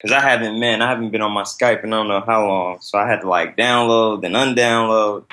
Cause I haven't, man, I haven't been on my Skype in I don't know how long. So I had to like download, then undownload.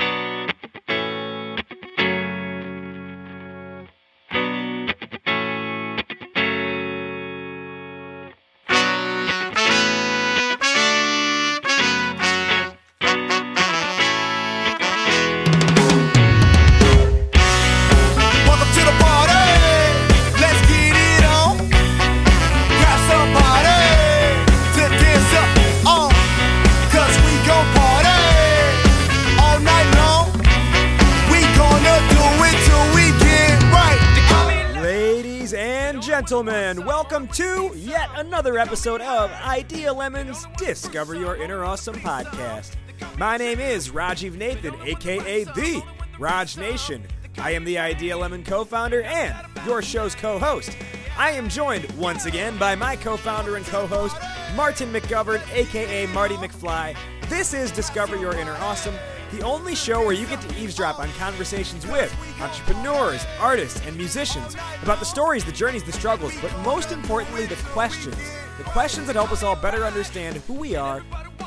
Episode of Idea Lemons Discover Your Inner Awesome podcast. My name is Rajiv Nathan, aka The Raj Nation. I am the Idea Lemon co founder and your show's co host. I am joined once again by my co founder and co host, Martin McGovern, aka Marty McFly. This is Discover Your Inner Awesome, the only show where you get to eavesdrop on conversations with entrepreneurs, artists, and musicians about the stories, the journeys, the struggles, but most importantly, the questions. The questions that help us all better understand who we are,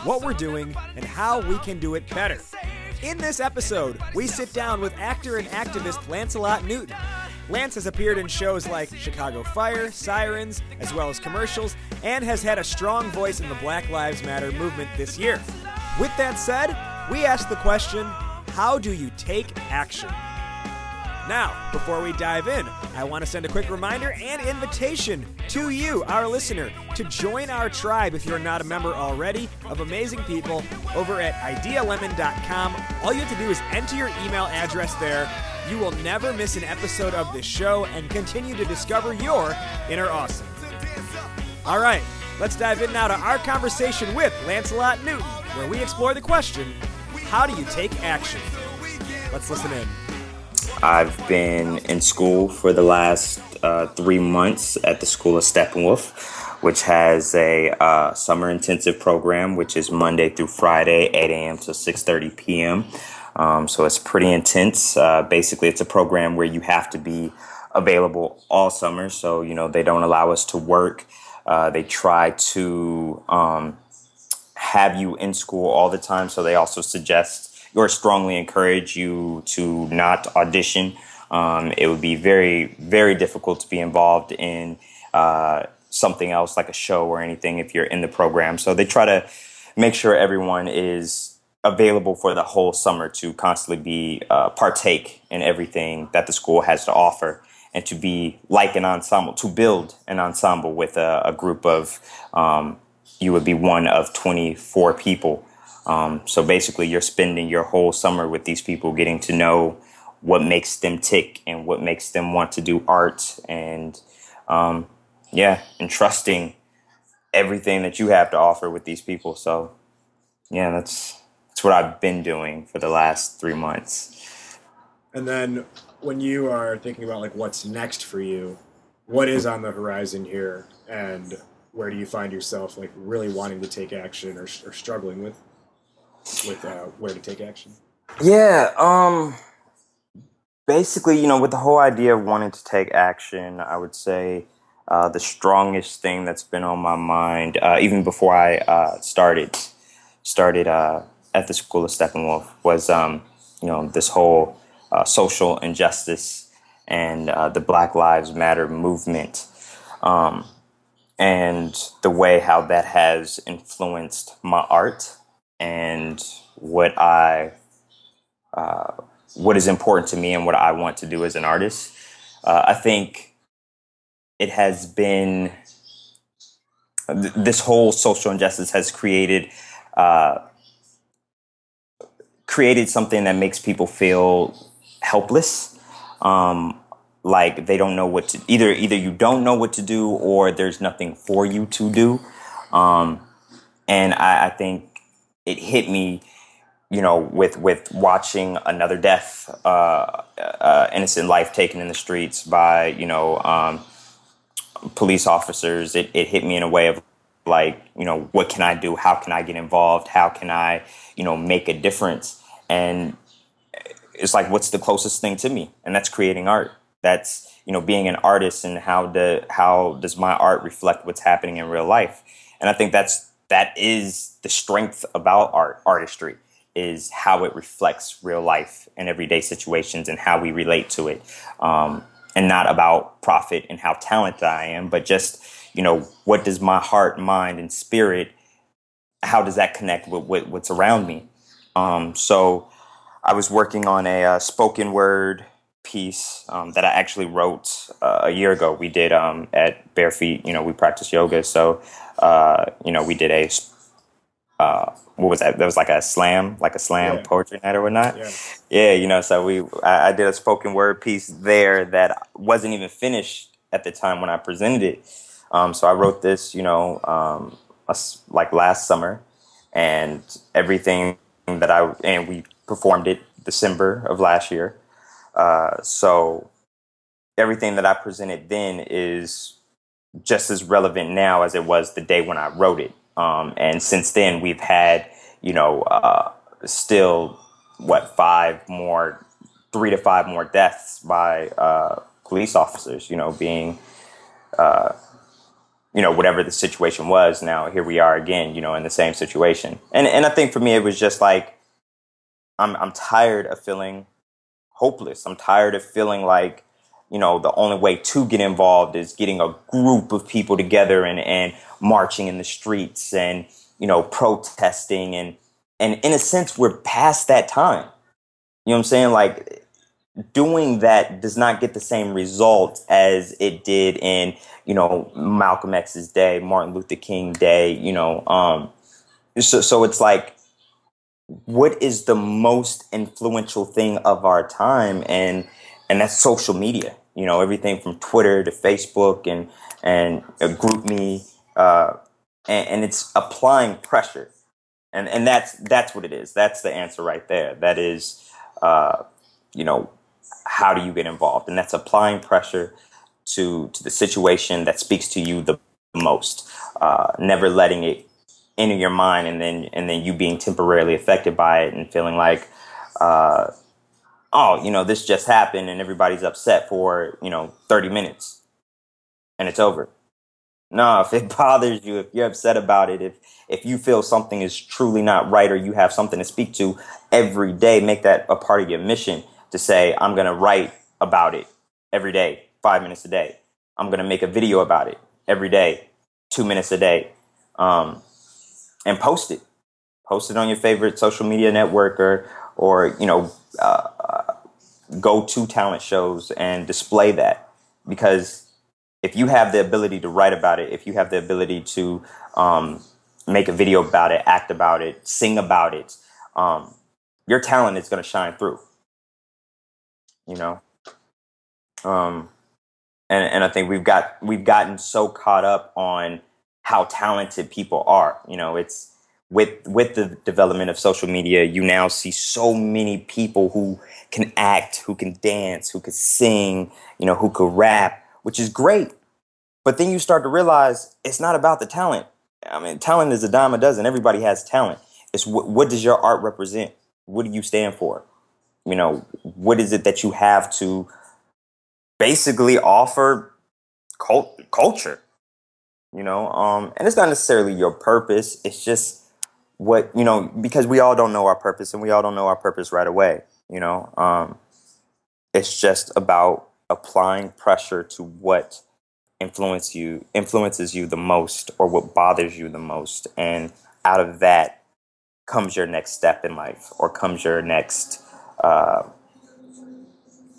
what we're doing, and how we can do it better. In this episode, we sit down with actor and activist Lancelot Newton. Lance has appeared in shows like Chicago Fire, Sirens, as well as commercials, and has had a strong voice in the Black Lives Matter movement this year. With that said, we ask the question how do you take action? Now, before we dive in, I want to send a quick reminder and invitation to you, our listener, to join our tribe if you're not a member already of amazing people over at idealemon.com. All you have to do is enter your email address there. You will never miss an episode of this show and continue to discover your inner awesome. All right, let's dive in now to our conversation with Lancelot Newton, where we explore the question how do you take action? Let's listen in. I've been in school for the last uh, three months at the School of Steppenwolf, which has a uh, summer intensive program, which is Monday through Friday, 8 a.m. to 6:30 p.m. Um, so it's pretty intense. Uh, basically, it's a program where you have to be available all summer. So you know they don't allow us to work. Uh, they try to um, have you in school all the time. So they also suggest or strongly encourage you to not audition. Um, it would be very, very difficult to be involved in uh, something else like a show or anything if you're in the program. So they try to make sure everyone is available for the whole summer to constantly be uh, partake in everything that the school has to offer and to be like an ensemble, to build an ensemble with a, a group of, um, you would be one of 24 people. Um, so basically, you're spending your whole summer with these people, getting to know what makes them tick and what makes them want to do art, and um, yeah, and trusting everything that you have to offer with these people. So yeah, that's that's what I've been doing for the last three months. And then when you are thinking about like what's next for you, what is on the horizon here and where do you find yourself like really wanting to take action or, or struggling with with uh, where to take action? Yeah, um basically, you know, with the whole idea of wanting to take action, I would say uh, the strongest thing that's been on my mind, uh, even before I uh, started started uh, at the School of Steppenwolf, was um, you know this whole uh, social injustice and uh, the Black Lives Matter movement, um, and the way how that has influenced my art and what I uh, what is important to me and what I want to do as an artist. Uh, I think it has been th- this whole social injustice has created uh, created something that makes people feel helpless. Um, like they don't know what to either either you don't know what to do or there's nothing for you to do. Um, and I, I think it hit me you know, with with watching another death, uh, uh, innocent life taken in the streets by you know um, police officers, it, it hit me in a way of like, you know, what can I do? How can I get involved? How can I, you know, make a difference? And it's like, what's the closest thing to me? And that's creating art. That's you know, being an artist and how do how does my art reflect what's happening in real life? and I think that's that is the strength about art artistry is how it reflects real life and everyday situations and how we relate to it, um, and not about profit and how talented I am, but just you know what does my heart, mind, and spirit how does that connect with, with what's around me? Um, so I was working on a uh, spoken word piece um, that I actually wrote uh, a year ago. We did um, at Bare Feet, you know, we practice yoga. So, uh, you know, we did a, uh, what was that? That was like a slam, like a slam Yeah. poetry night or whatnot. Yeah. Yeah, you know, so we, I, I did a spoken word piece there that wasn't even finished at the time when I presented it. Um, so I wrote this, you know, um, a like last summer, and everything that I and we performed it December of last year. Uh, so everything that I presented then is just as relevant now as it was the day when I wrote it. Um, and since then, we've had, you know, uh, still what five more, three to five more deaths by uh, police officers. You know, being uh, you know whatever the situation was now here we are again you know in the same situation and and i think for me it was just like i'm i'm tired of feeling hopeless i'm tired of feeling like you know the only way to get involved is getting a group of people together and and marching in the streets and you know protesting and and in a sense we're past that time you know what i'm saying like doing that does not get the same result as it did in you know Malcolm X's day, Martin Luther King day, you know. Um, so so it's like, what is the most influential thing of our time, and and that's social media. You know, everything from Twitter to Facebook and and uh, GroupMe, uh, and, and it's applying pressure, and and that's that's what it is. That's the answer right there. That is, uh, you know, how do you get involved, and that's applying pressure to to the situation that speaks to you the most. Uh, never letting it enter your mind, and then and then you being temporarily affected by it and feeling like, uh, oh, you know, this just happened, and everybody's upset for you know thirty minutes, and it's over. No, if it bothers you, if you're upset about it, if if you feel something is truly not right, or you have something to speak to every day, make that a part of your mission to say, I'm to write about it every day, five minutes a day. I'm to make a video about it every day, two minutes a day, um, and post it. Post it on your favorite social media network or, or you know, uh, go to talent shows and display that. Because if you have the ability to write about it, if you have the ability to um, make a video about it, act about it, sing about it, um, your talent is going to shine through. You know? Um and and i think we've got we've gotten so caught up on how talented people are. You know it's with with the development of social media you now see so many people who can act who can dance who can sing you know who could rap which is great. But then you start to realize it's not about the talent. I mean talent is a dime a dozen. Everybody has talent. It's what, what does your art represent? What do you stand for? You know what is it that you have to basically offer cult- culture? You know um and it's not necessarily your purpose. It's just what you know because we all don't know our purpose and we all don't know our purpose right away you know? Um it's just about applying pressure to what influence you influences you the most or what bothers you the most. And out of that comes your next step in life or comes your next uh,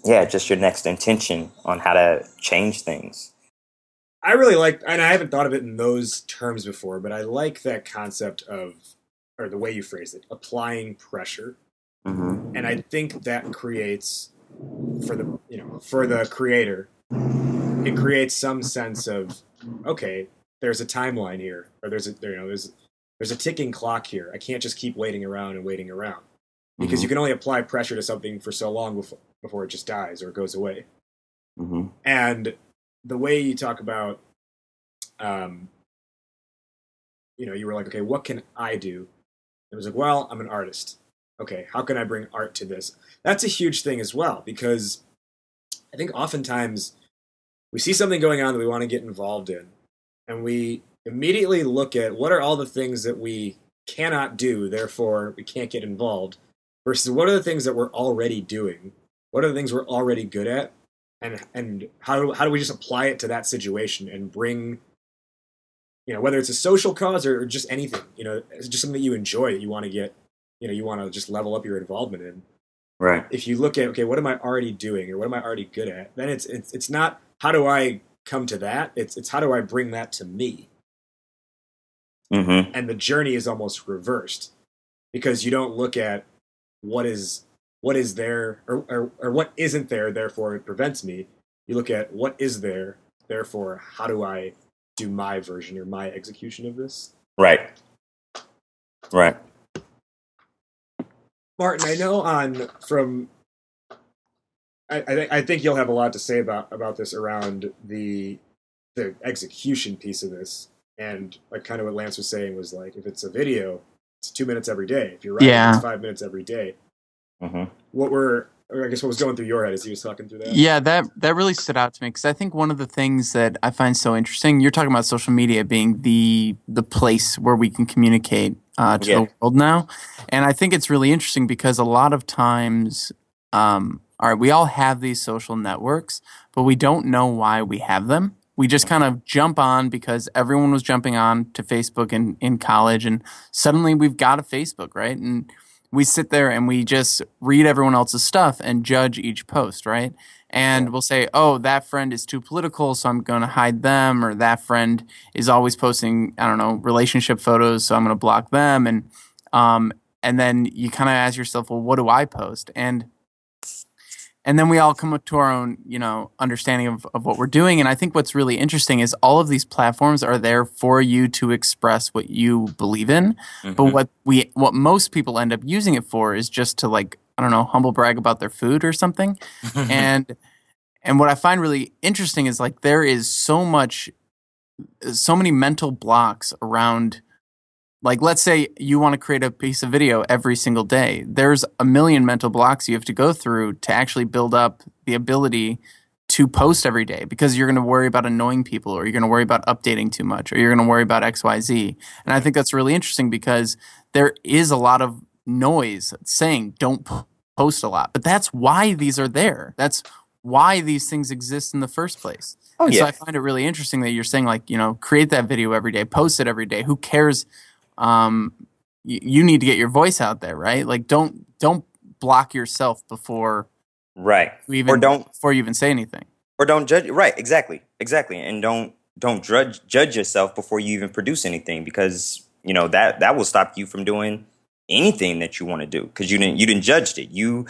yeah just your next intention on how to change things. I really like, and I haven't thought of it in those terms before, but I like that concept of, or the way you phrase it, applying pressure. mm-hmm. And I think that creates, for the you know, for the creator, it creates some sense of, okay, there's a timeline here, or there's a there, you know there's there's a ticking clock here. I can't just keep waiting around and waiting around because Mhm. you can only apply pressure to something for so long before before it just dies or it goes away. Mm-hmm. and the way you talk about um you know you were like okay what can i do it was like well i'm an artist okay how can i bring art to this that's a huge thing as well because i think oftentimes we see something going on that we want to get involved in and we immediately look at what are all the things that we cannot do, therefore we can't get involved, versus what are the things that we're already doing? What are the things we're already good at? And and how do, how do we just apply it to that situation and bring you know, whether it's a social cause or, or just anything, you know, it's just something that you enjoy that you want to get, you know, you want to just level up your involvement in. Right. If you look at okay, what am I already doing or what am I already good at? Then it's it's it's not how do I come to that? It's it's how do I bring that to me? Mm-hmm. and the journey is almost reversed because you don't look at what is what is there or, or, or what isn't there therefore it prevents me you look at what is there therefore how do i do my version or my execution of this Right. Right. martin i know on from I, I, thi- I think you'll have a lot to say about about this around the the execution piece of this and like kind of what lance was saying was like if it's a video it's two minutes every day if you're writing Yeah. it's five minutes every day Mm-hmm. what were or I guess what was going through your head as he was talking through that? Yeah, that that really stood out to me because I think one of the things that I find so interesting. You're talking about social media being the the place where we can communicate uh, to Yeah. the world now, and I think it's really interesting because a lot of times, um, all right, we all have these social networks, but we don't know why we have them. We just kind of jump on because everyone was jumping on to Facebook in, in college, and suddenly we've got a Facebook, right? And we sit there and we just read everyone else's stuff and judge each post, right? And we'll say, oh, that friend is too political, so I'm going to hide them, or that friend is always posting, I don't know, relationship photos, so I'm going to block them. And um, and then you kind of ask yourself, well, what do I post? And and then we all come up to our own, you know, understanding of, of what we're doing. And I think what's really interesting is all of these platforms are there for you to express what you believe in. But Mhm. what we what most people end up using it for is just to like, I don't know, humble brag about their food or something. and and what I find really interesting is like there is so much so many mental blocks around like let's say you want to create a piece of video every single day there's a million mental blocks you have to go through to actually build up the ability to post every day because you're going to worry about annoying people or you're going to worry about updating too much or you're going to worry about xyz and i think that's really interesting because there is a lot of noise saying don't post a lot but that's why these are there that's why these things exist in the first place Oh and So. I find it really interesting that you're saying like, you know, create that video every day, post it every day. Who cares? Um, you, you need to get your voice out there, right? Like, don't don't block yourself before Right. you even Or don't before you even say anything. or don't judge right exactly exactly and don't don't judge judge yourself before you even produce anything because you know that that will stop you from doing anything that you want to do because you didn't you didn't judge it you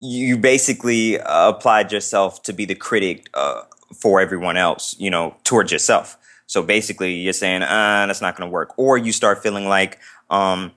you basically uh, applied yourself to be the critic uh, for everyone else you know towards yourself so basically you're saying uh that's not going to work or you start feeling like um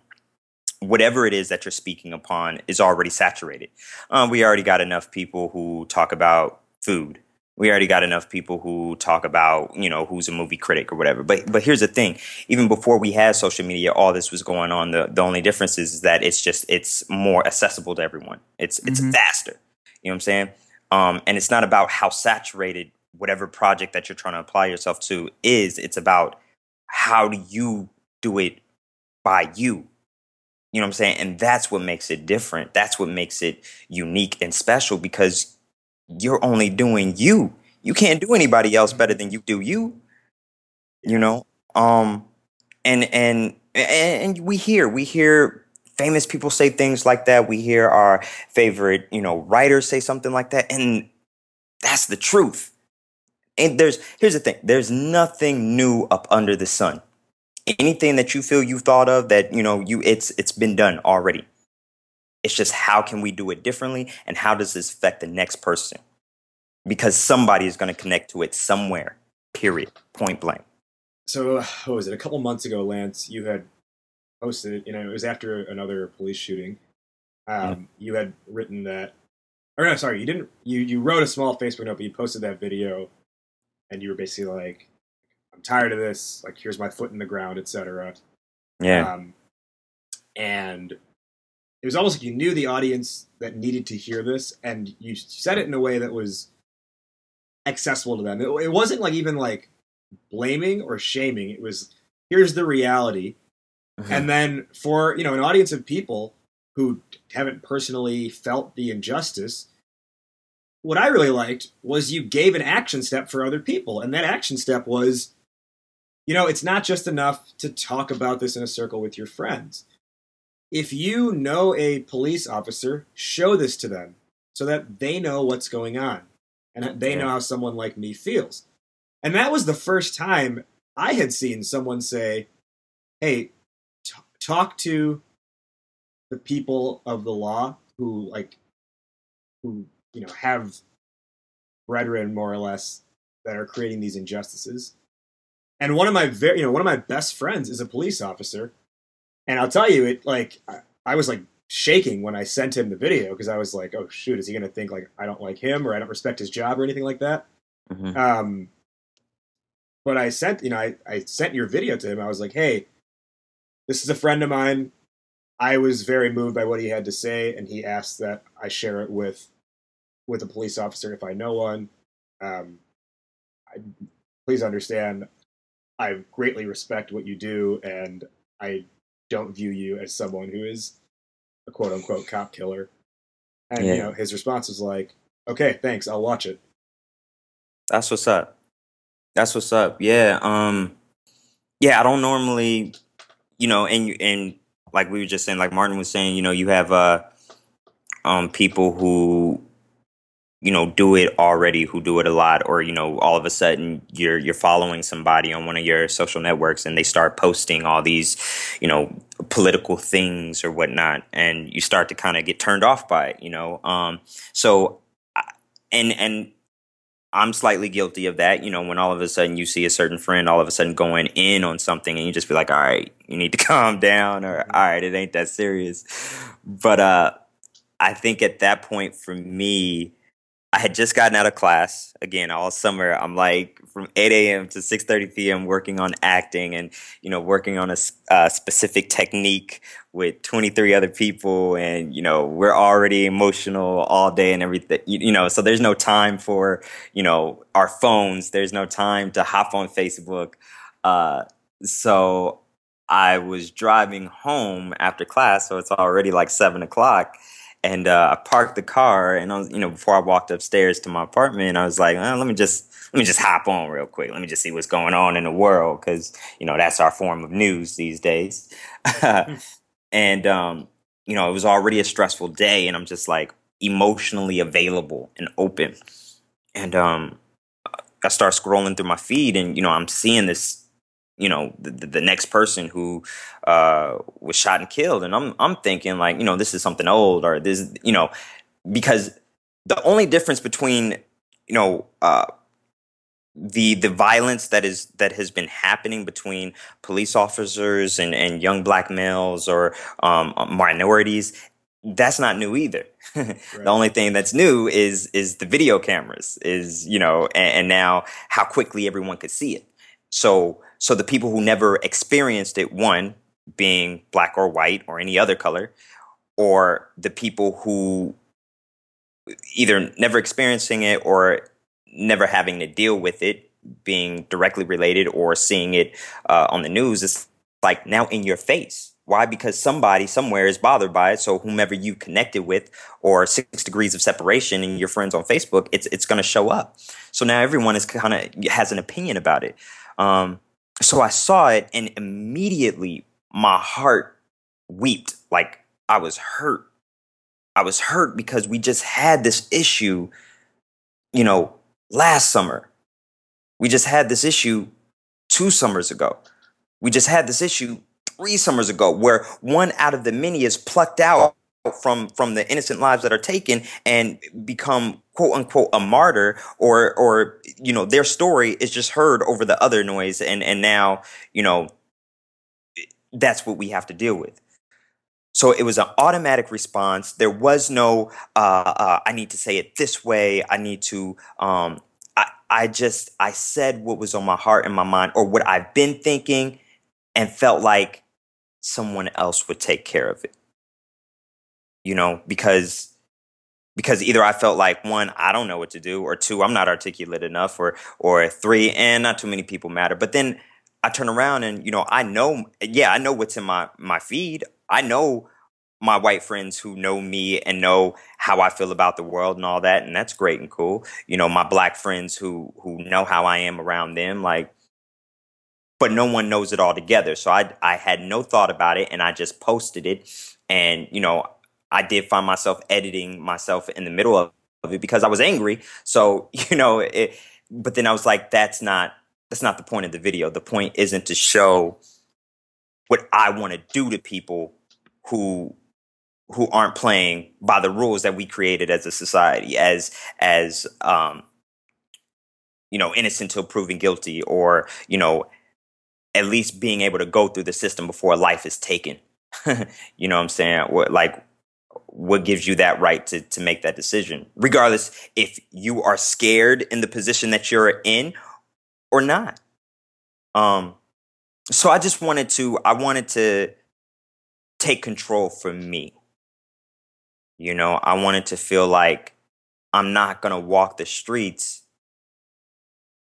whatever it is that you're speaking upon is already saturated. Um, we already got enough people who talk about food. We already got enough people who talk about you know who's a movie critic or whatever. But but here's the thing. Even before we had social media all this was going on. The the only difference is that it's just it's more accessible to everyone. It's it's Mhm. faster. You know what i'm saying? Um and it's not about how saturated whatever project that you're trying to apply yourself to is it's about how do you do it by you you know what i'm saying and that's what makes it different that's what makes it unique and special because you're only doing you. You can't do anybody else better than you do you. You know? Um and and and, and we hear we hear famous people say things like that. We hear our favorite, you know, writers say something like that and that's the truth. And there's here's the thing. There's nothing new up under the sun. Anything that you feel you've thought of that, you know, you it's it's been done already. It's just how can we do it differently and how does this affect the next person? Because somebody is going to connect to it somewhere, period, point blank. So what was it? A couple months ago, Lance, you had posted. You know, it was after another police shooting. Um, You had written that, or no, sorry, you didn't. You you wrote a small Facebook note, but you posted that video, and you were basically like, "I'm tired of this. Like, here's my foot in the ground, etc." Yeah. Um, and it was almost like you knew the audience that needed to hear this, and you said it in a way that was accessible to them. It, it wasn't like even like blaming or shaming. It was here's the reality. And then for, you know, an audience of people who haven't personally felt the injustice, what I really liked was you gave an action step for other people. And that action step was, you know, it's not just enough to talk about this in a circle with your friends. If you know a police officer, show this to them so that they know what's going on and they know how someone like me feels. And that was the first time I had seen someone say, "Hey, t- talk to the people of the law who like who you know have brethren more or less that are creating these injustices." And one of my very, you know, one of my best friends is a police officer, and I'll tell you, it like I, I was like shaking when I sent him the video because I was like, "Oh shoot, is he going to think like I don't like him or I don't respect his job or anything like that?" Mhm. Um, but I sent, you know, I, I sent your video to him. I was like, hey, this is a friend of mine. I was very moved by what he had to say, and he asked that I share it with with a police officer if I know one. Um, I, please understand, I greatly respect what you do, and I don't view you as someone who is a quote unquote cop killer. And you know, his response was like, "Okay, thanks, I'll watch it." That's what's up. That's what's up. Yeah. Um. Yeah, I don't normally, you know, and and like we were just saying, like Martin was saying, you know, you have uh, um, people who, you know, do it already, who do it a lot, or you know, all of a sudden you're you're following somebody on one of your social networks, and they start posting all these, you know, political things or whatnot, and you start to kind of get turned off by it, you know. Um. So, and and I'm slightly guilty of that. You know, when all of a sudden you see a certain friend all of a sudden going in on something and you just be like, all right, you need to calm down or all right, it ain't that serious. But uh I think at that point for me, I had just gotten out of class again all summer. I'm like from 8 a.m. to 6:30 p.m. working on acting and you know working on a uh, specific technique with 23 other people, and you know we're already emotional all day and everything. You, you know, so there's no time for you know our phones. There's no time to hop on Facebook. Uh, so I was driving home after class, so it's already like seven o'clock and uh, I parked the car, and I was, you know, before I walked upstairs to my apartment, I was like, "Uh, let me just let me just hop on real quick. Let me just see what's going on in the world, because you know that's our form of news these days. and um, you know, it was already a stressful day, and I'm just like emotionally available and open. And um, I start scrolling through my feed, and you know, I'm seeing this, you know, the, the next person who uh, was shot and killed, and I'm I'm thinking like, you know, this is something old, or this, you know, because the only difference between, you know, uh, the the violence that is that has been happening between police officers and and young black males or um, minorities that's not new either. The only thing that's new is is the video cameras is you know and, and now how quickly everyone could see it. So so the people who never experienced it one being black or white or any other color or the people who either never experiencing it or never having to deal with it being directly related or seeing it uh, on the news it's like now in your face. Why? Because somebody somewhere is bothered by it. So whomever you connected with or six degrees of separation and your friends on facebook it's it's going to show up. So now everyone is kind of has an opinion about it. Um, so i saw it and immediately my heart wept. Like i was hurt. I was hurt because we just had this issue you know last summer. We just had this issue two summers ago. We just had this issue three summers ago where one out of the many is plucked out from from the innocent lives that are taken and become quote unquote a martyr or or you know their story is just heard over the other noise and and now you know that's what we have to deal with. So it was an automatic response. There was no uh, uh, i need to say it this way. I need to um, I, I just i said what was on my heart and my mind or what i've been thinking and felt like someone else would take care of it you know because because either I felt like one, I don't know what to do, or two, I'm not articulate enough, or or three, and not too many people matter. But then I turn around and you know I know, yeah, I know what's in my my feed. I know my white friends who know me and know how I feel about the world and all that, and that's great and cool. You know, my black friends who who know how I am around them, like, but no one knows it all together. So I I had no thought about it, and I just posted it, and you know, I did find myself editing myself in the middle of, it because I was angry. So you know, it, but then I was like, that's not that's not the point of the video. The point isn't to show what I want to do to people who who aren't playing by the rules that we created as a society as as um you know innocent till proven guilty or you know at least being able to go through the system before life is taken you know what i'm saying like what gives you that right to to make that decision regardless if you are scared in the position that you're in or not. Um so i just wanted to i wanted to take control for me. You know, I wanted to feel like I'm not going to walk the streets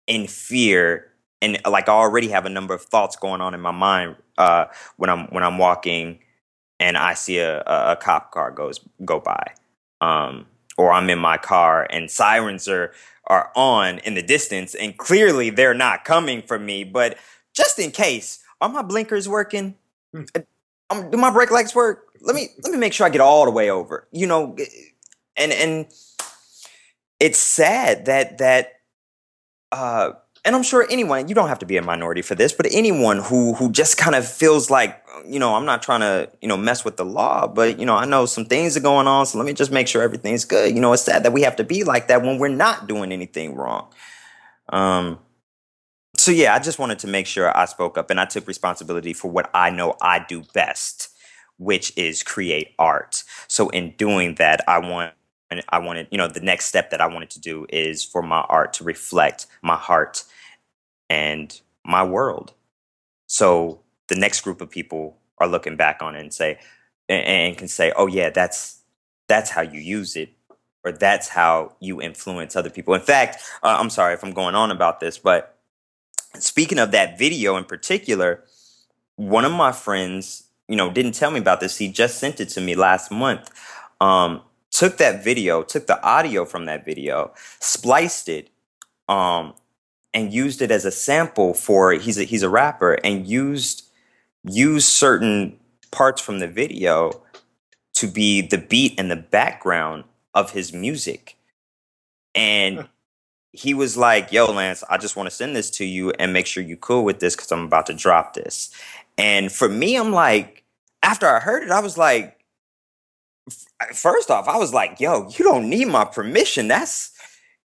in fear and like I already have a number of thoughts going on in my mind uh, when I'm when I'm walking and I see a, a, a cop car goes go by, um, or I'm in my car and sirens are are on in the distance and clearly they're not coming for me. But just in case, are my blinkers working? Hmm. Um, do my brake lights work? Let me let me make sure I get all the way over. You know, and and it's sad that that uh and I'm sure anyone you don't have to be a minority for this, but anyone who who just kind of feels like you know I'm not trying to you know mess with the law, but you know I know some things are going on, so let me just make sure everything's good. You know, it's sad that we have to be like that when we're not doing anything wrong. Um, so yeah, I just wanted to make sure I spoke up and I took responsibility for what I know I do best, which is create art. So in doing that, I want and I wanted, you know, the next step that I wanted to do is for my art to reflect my heart and my world. So the next group of people are looking back on it and say and, and can say, "Oh yeah, that's that's how you use it." Or that's how you influence other people. In fact, uh, I'm sorry if I'm going on about this, but speaking of that video in particular, one of my friends, you know, didn't tell me about this. He just sent it to me last month. Um, took that video, took the audio from that video, spliced it, um, and used it as a sample for he's a, he's a rapper and used used certain parts from the video to be the beat and the background of his music. And he was like, "Yo, Lance, I just want to send this to you and make sure you cool with this because I'm about to drop this." And for me, I'm like, after I heard it, I was like, first off, I was like, "Yo, you don't need my permission. That's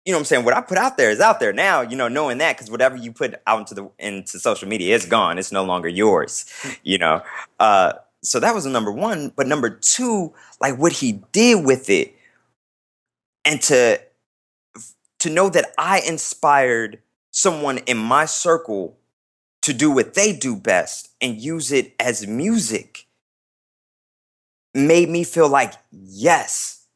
you know what I'm saying. What I put out there is out there now. You know, knowing that because whatever you put out into the into social media, it's gone. It's no longer yours. You know." Uh, so that was the number one. But number two, like what he did with it, and to to know that I inspired someone in my circle to do what they do best and use it as music made me feel like, yes,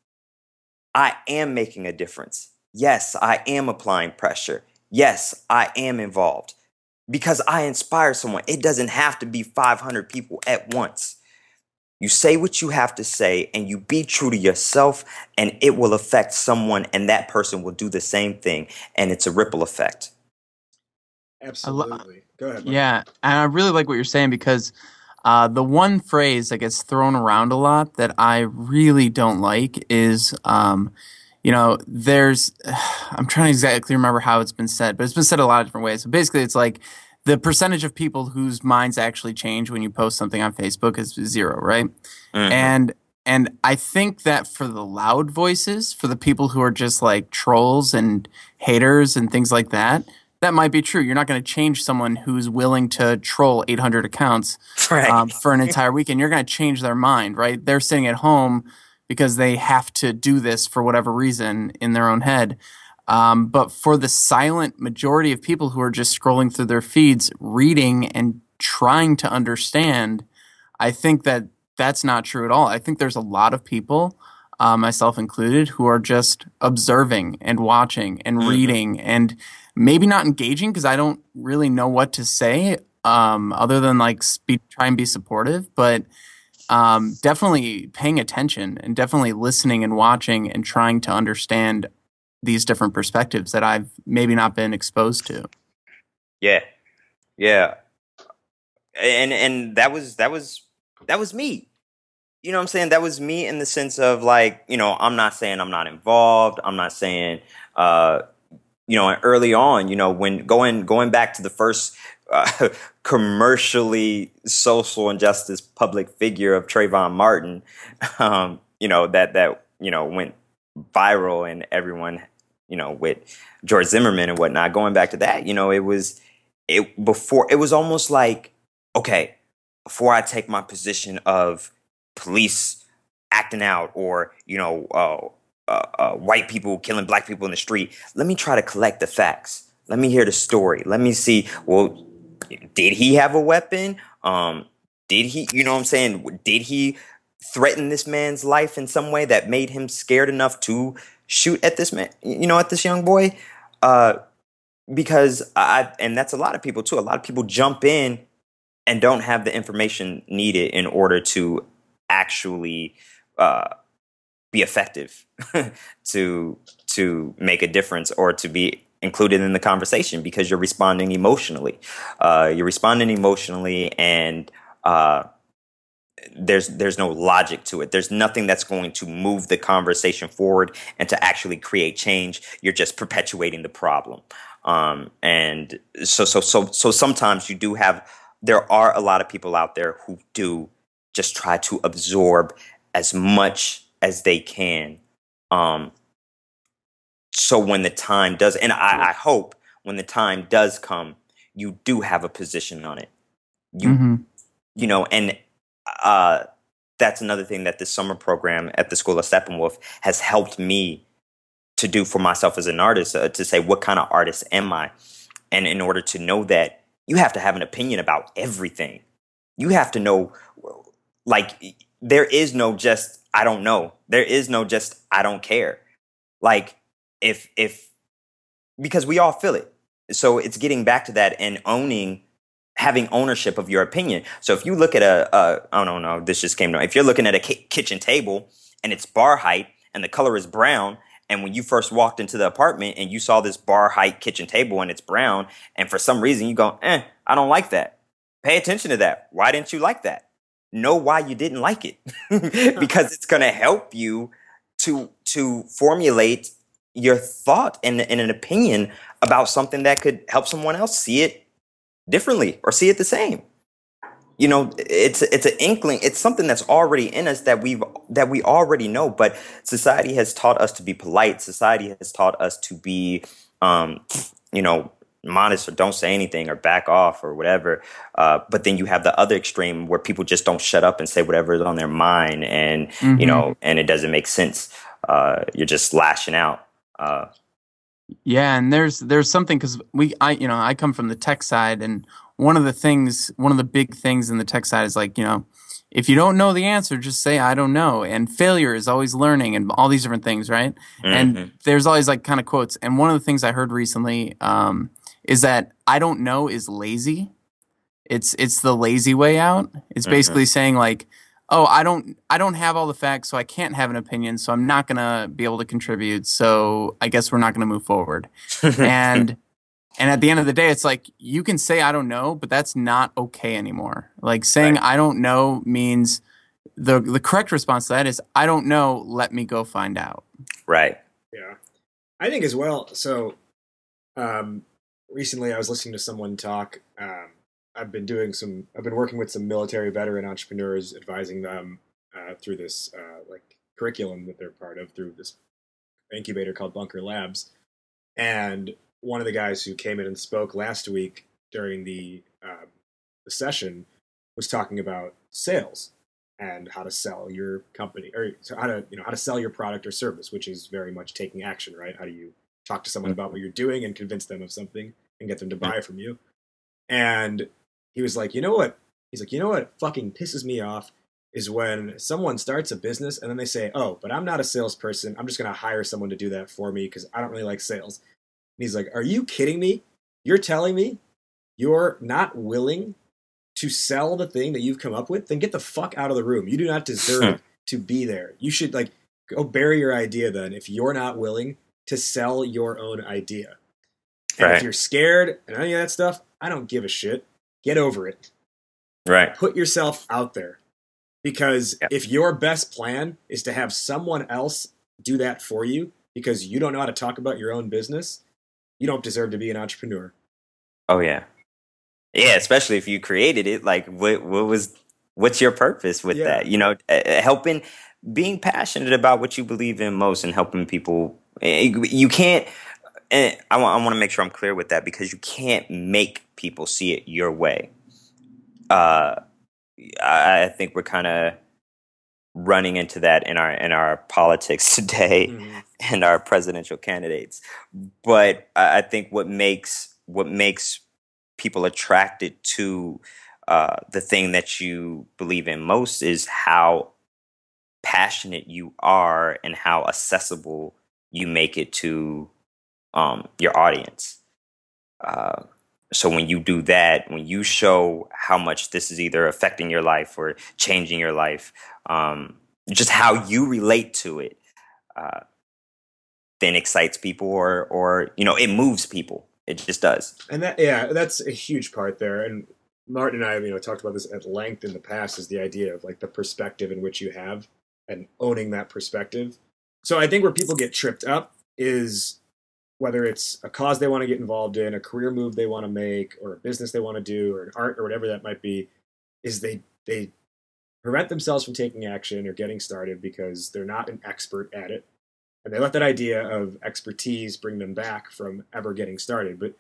I am making a difference. Yes, I am applying pressure. Yes, I am involved because I inspire someone. It doesn't have to be 500 people at once. You say what you have to say and you be true to yourself, and it will affect someone, and that person will do the same thing. And it's a ripple effect. Absolutely. Go ahead. Mike. Yeah, and I really like what you're saying because uh, the one phrase that gets thrown around a lot that I really don't like is, um, you know, there's. I'm trying to exactly remember how it's been said, but it's been said a lot of different ways. So basically, it's like the percentage of people whose minds actually change when you post something on Facebook is zero, right? Mhm. And and I think that for the loud voices, for the people who are just like trolls and haters and things like that, that might be true. You're not going to change someone who's willing to troll 800 accounts Right. um, for an entire weekend. You're going to change their mind, right? They're sitting at home because they have to do this for whatever reason in their own head. Um, but for the silent majority of people who are just scrolling through their feeds, reading and trying to understand, I think that that's not true at all. I think there's a lot of people uh, myself included, who are just observing and watching and Mhm. reading and maybe not engaging because I don't really know what to say um, other than like be, try and be supportive, but um, definitely paying attention and definitely listening and watching and trying to understand these different perspectives that I've maybe not been exposed to. Yeah, yeah, and and that was that was that was me. You know what I'm saying? That was me in the sense of like, you know, I'm not saying I'm not involved. I'm not saying, uh, you know, early on, you know, when going going back to the first uh, commercially social injustice public figure of Trayvon Martin, um, you know, that that you know went viral and everyone, you know, with George Zimmerman and whatnot. Going back to that, you know, it was it before it was almost like okay before i take my position of police acting out or you know uh, uh, uh, white people killing black people in the street let me try to collect the facts. Let me hear the story. Let me see well did he have a weapon? Um did he you know what i'm saying? Did he threaten this man's life in some way that made him scared enough to shoot at this man you know at this young boy? Uh because I and that's a lot of people too. A lot of people jump in and don't have the information needed in order to actually uh, be effective to to make a difference or to be included in the conversation because you're responding emotionally. Uh, you're responding emotionally, and uh, there's there's no logic to it. There's nothing that's going to move the conversation forward and to actually create change. You're just perpetuating the problem. Um, and so so so so sometimes you do have there are a lot of people out there who do just try to absorb as much as they can. Um, so when the time does, and I, I hope when the time does come, you do have a position on it. You Mhm. you know, and uh, that's another thing that this summer program at the School of Steppenwolf has helped me to do for myself as an artist uh, to say what kind of artist am I, and in order to know that, you have to have an opinion about everything. You have to know, like, there is no just I don't know. There is no just I don't care. Like, if if because we all feel it. So it's getting back to that and owning having ownership of your opinion. So if you look at a, a I don't know, this just came to if you're looking at a ki- kitchen table and it's bar height and the color is brown, and when you first walked into the apartment and you saw this bar height kitchen table and it's brown, and for some reason you go, eh, I don't like that. Pay attention to that. Why didn't you like that? Know why you didn't like it, because it's going to help you to to formulate your thought and, and an opinion about something that could help someone else see it differently or see it the same. You know it's it's an inkling it's something that's already in us that we've that we already know but society has taught us to be polite. Society has taught us to be um you know modest or don't say anything or back off or whatever uh, but then you have the other extreme where people just don't shut up and say whatever is on their mind and you Mhm. know and it doesn't make sense uh, you're just lashing out uh, Yeah, and there's there's something because we I you know I come from the tech side, and one of the things one of the big things in the tech side is like you know if you don't know the answer, just say I don't know. And failure is always learning, and all these different things, right? mhm. And there's always like kind of quotes. And one of the things I heard recently um, is that I don't know is lazy. It's it's the lazy way out. It's Mhm. basically saying like, oh, I don't I don't have all the facts, so I can't have an opinion, so I'm not gonna be able to contribute. So I guess we're not gonna move forward. and and at the end of the day, it's like you can say I don't know, but that's not okay anymore. Like saying Right. I don't know means the the correct response to that is I don't know. Let me go find out. right Yeah. I think as well. So, um, recently I was listening to someone talk. Um, I've been doing some, I've been working with some military veteran entrepreneurs, advising them uh, through this uh, like curriculum that they're part of through this incubator called Bunker Labs. And one of the guys who came in and spoke last week during the, um, the session was talking about sales and how to sell your company or how to you know how to sell your product or service which is very much taking action right how do you talk to someone about what you're doing and convince them of something and get them to buy from you and he was like you know what he's like you know what fucking pisses me off is when someone starts a business and then they say, "Oh, but I'm not a salesperson. I'm just going to hire someone to do that for me because I don't really like sales." And he's like, "Are you kidding me? You're telling me you're not willing to sell the thing that you've come up with? Then get the fuck out of the room. You do not deserve to be there. You should like go bury your idea then if you're not willing to sell your own idea. And Right. if you're scared and any of that stuff, I don't give a shit. Get over it Right. put yourself out there because Yeah. if your best plan is to have someone else do that for you because you don't know how to talk about your own business you don't deserve to be an entrepreneur Oh yeah. Yeah, especially if you created it. Like, what what was what's your purpose with Yeah. that? You know, uh, helping, being passionate about what you believe in most, and helping people. eh, You can't. And I want I want to make sure I'm clear with that because you can't make people see it your way. Uh, I, I think we're kind of running into that in our in our politics today and our presidential candidates. But I I think what makes what makes people attracted to uh, the thing that you believe in most is how passionate you are and how accessible you make it to um, your audience. Uh, so when you do that, when you show how much this is either affecting your life or changing your life, um, just how you relate to it, uh, then excites people or or you know it moves people. It just does. and that yeah that's a huge part there and martin and i you know talked about this at length in the past is the idea of like the perspective in which you have and owning that perspective so i think where people get tripped up is whether it's a cause they want to get involved in, a career move they want to make, or a business they want to do, or an art or whatever that might be, is they they prevent themselves from taking action or getting started because they're not an expert at it. And they let that idea of expertise bring them back from ever getting started. But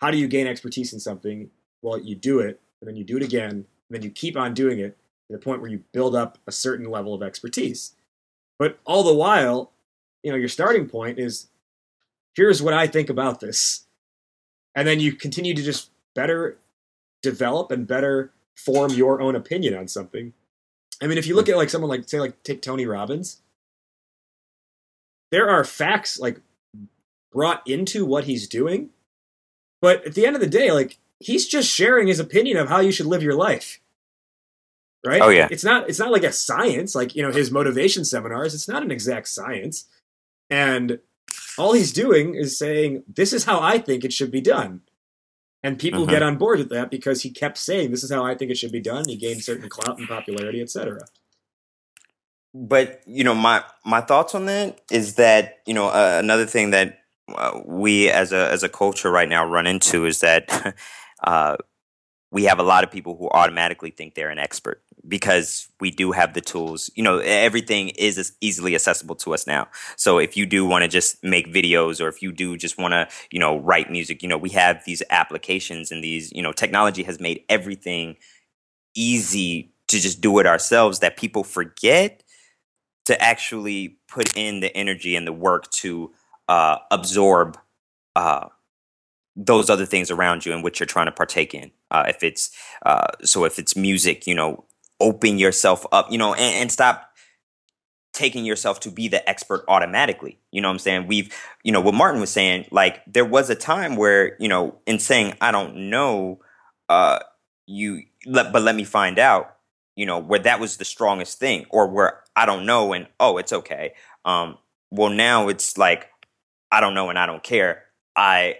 how do you gain expertise in something? Well, you do it, and then you do it again, and then you keep on doing it to the point where you build up a certain level of expertise. But all the while, you know, your starting point is here's what I think about this. And then you continue to just better develop and better form your own opinion on something. I mean, if you look at like someone like say like take Tony Robbins, there are facts like brought into what he's doing, but at the end of the day, like he's just sharing his opinion of how you should live your life. Right? Oh, yeah. It's not it's not like a science, like, you know, his motivation seminars, it's not an exact science. And all he's doing is saying, This is how I think it should be done. And people Mhm. get on board with that because he kept saying, This is how I think it should be done. He gained certain clout and popularity, etc. but you know my my thoughts on that is that you know uh, another thing that uh, we as a as a culture right now run into is that uh, we have a lot of people who automatically think they're an expert because we do have the tools you know everything is easily accessible to us now so if you do want to just make videos or if you do just want to you know write music you know we have these applications and these you know technology has made everything easy to just do it ourselves that people forget to actually put in the energy and the work to uh, absorb uh, those other things around you and what you're trying to partake in. Uh, if it's uh, so, if it's music, you know, open yourself up, you know, and, and stop taking yourself to be the expert automatically. You know what I'm saying? We've, you know, what Martin was saying, like there was a time where, you know, in saying I don't know, uh, you, let, but let me find out you know, where that was the strongest thing, or where I don't know and oh, it's okay. Um, well, now it's like I don't know and I don't care. I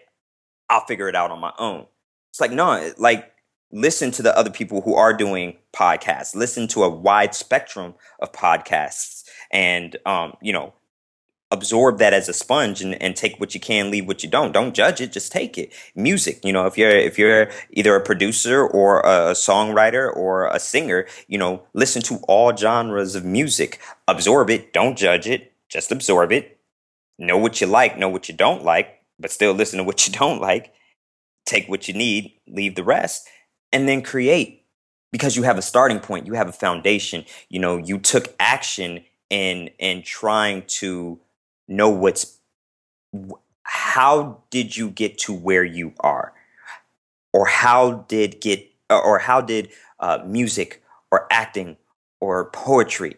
I'll figure it out on my own. It's like no, like listen to the other people who are doing podcasts. Listen to a wide spectrum of podcasts, and um, you know, absorb that as a sponge and, and take what you can, leave what you don't. Don't judge it, just take it. Music, you know, if you're if you're either a producer or a songwriter or a singer, you know, listen to all genres of music. Absorb it, don't judge it, just absorb it. Know what you like, know what you don't like, but still listen to what you don't like. Take what you need, leave the rest, and then create because you have a starting point, you have a foundation. You know, you took action in in trying to know what's how did you get to where you are or how did get or how did uh, music or acting or poetry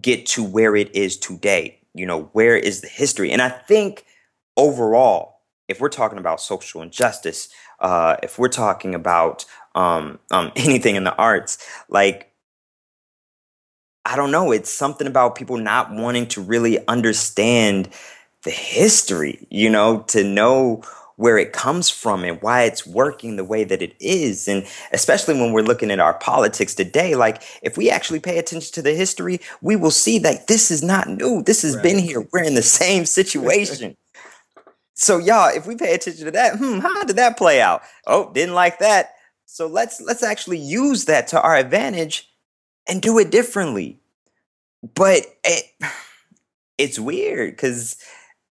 get to where it is today? You know, where is the history? And I think overall, if we're talking about social injustice, uh, if we're talking about um, um, anything in the arts, like I don't know, it's something about people not wanting to really understand the history, you know, to know where it comes from and why it's working the way that it is. And especially when we're looking at our politics today, like if we actually pay attention to the history, we will see that this is not new. This has been here. We're in the same situation. So y'all, if we pay attention to that, hmm, how did that play out? Oh, didn't like that. So let's let's actually use that to our advantage and do it differently. But it, it's weird because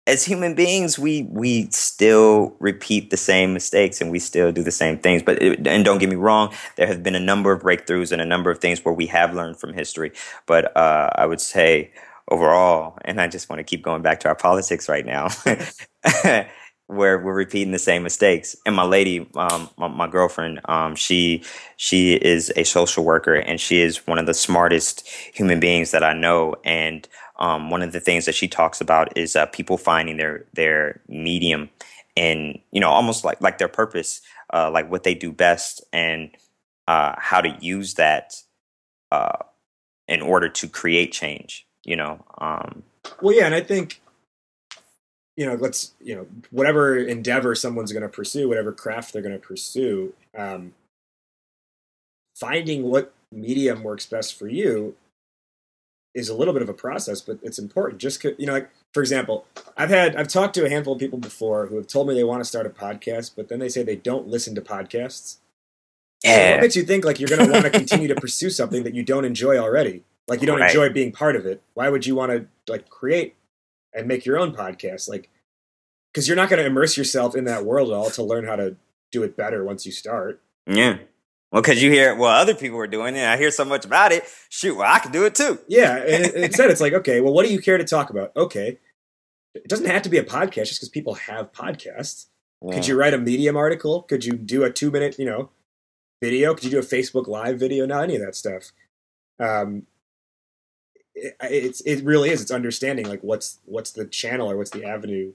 as human beings, we we still repeat the same mistakes and we still do the same things. But it, and don't get me wrong, there have been a number of breakthroughs and a number of things where we have learned from history. But uh, I would say overall, and I just want to keep going back to our politics right now, where we're repeating the same mistakes. And my lady, um, my, my girlfriend, um, she she is a social worker and she is one of the smartest human beings that I know. And um, one of the things that she talks about is uh, people finding their their medium and you know almost like like their purpose, uh, like what they do best and uh, how to use that uh, in order to create change. You know, um, Well, yeah, and I think you know, let's you know, whatever endeavor someone's going to pursue, whatever craft they're going to pursue, um, finding what medium works best for you is a little bit of a process, but it's important. Just you know, like for example, I've had I've talked to a handful of people before who have told me they want to start a podcast, but then they say they don't listen to podcasts. So yeah, what makes you think like you're going to want to continue to pursue something that you don't enjoy already? Like you don't Right. enjoy being part of it. Why would you want to like create and make your own podcast? Like, because you're not going to immerse yourself in that world at all to learn how to do it better once you start. yeah. Well, because you hear well other people are doing it, and I hear so much about it. Shoot, well, I can do it too. Yeah, and instead it's like, okay, well, what do you care to talk about? Okay, it doesn't have to be a podcast just because people have podcasts. Could you write a Medium article? Could you do a two minute, you know, video? Could you do a Facebook Live video? Not any of that stuff. Um, it, it's it really is. It's understanding like what's what's the channel or what's the avenue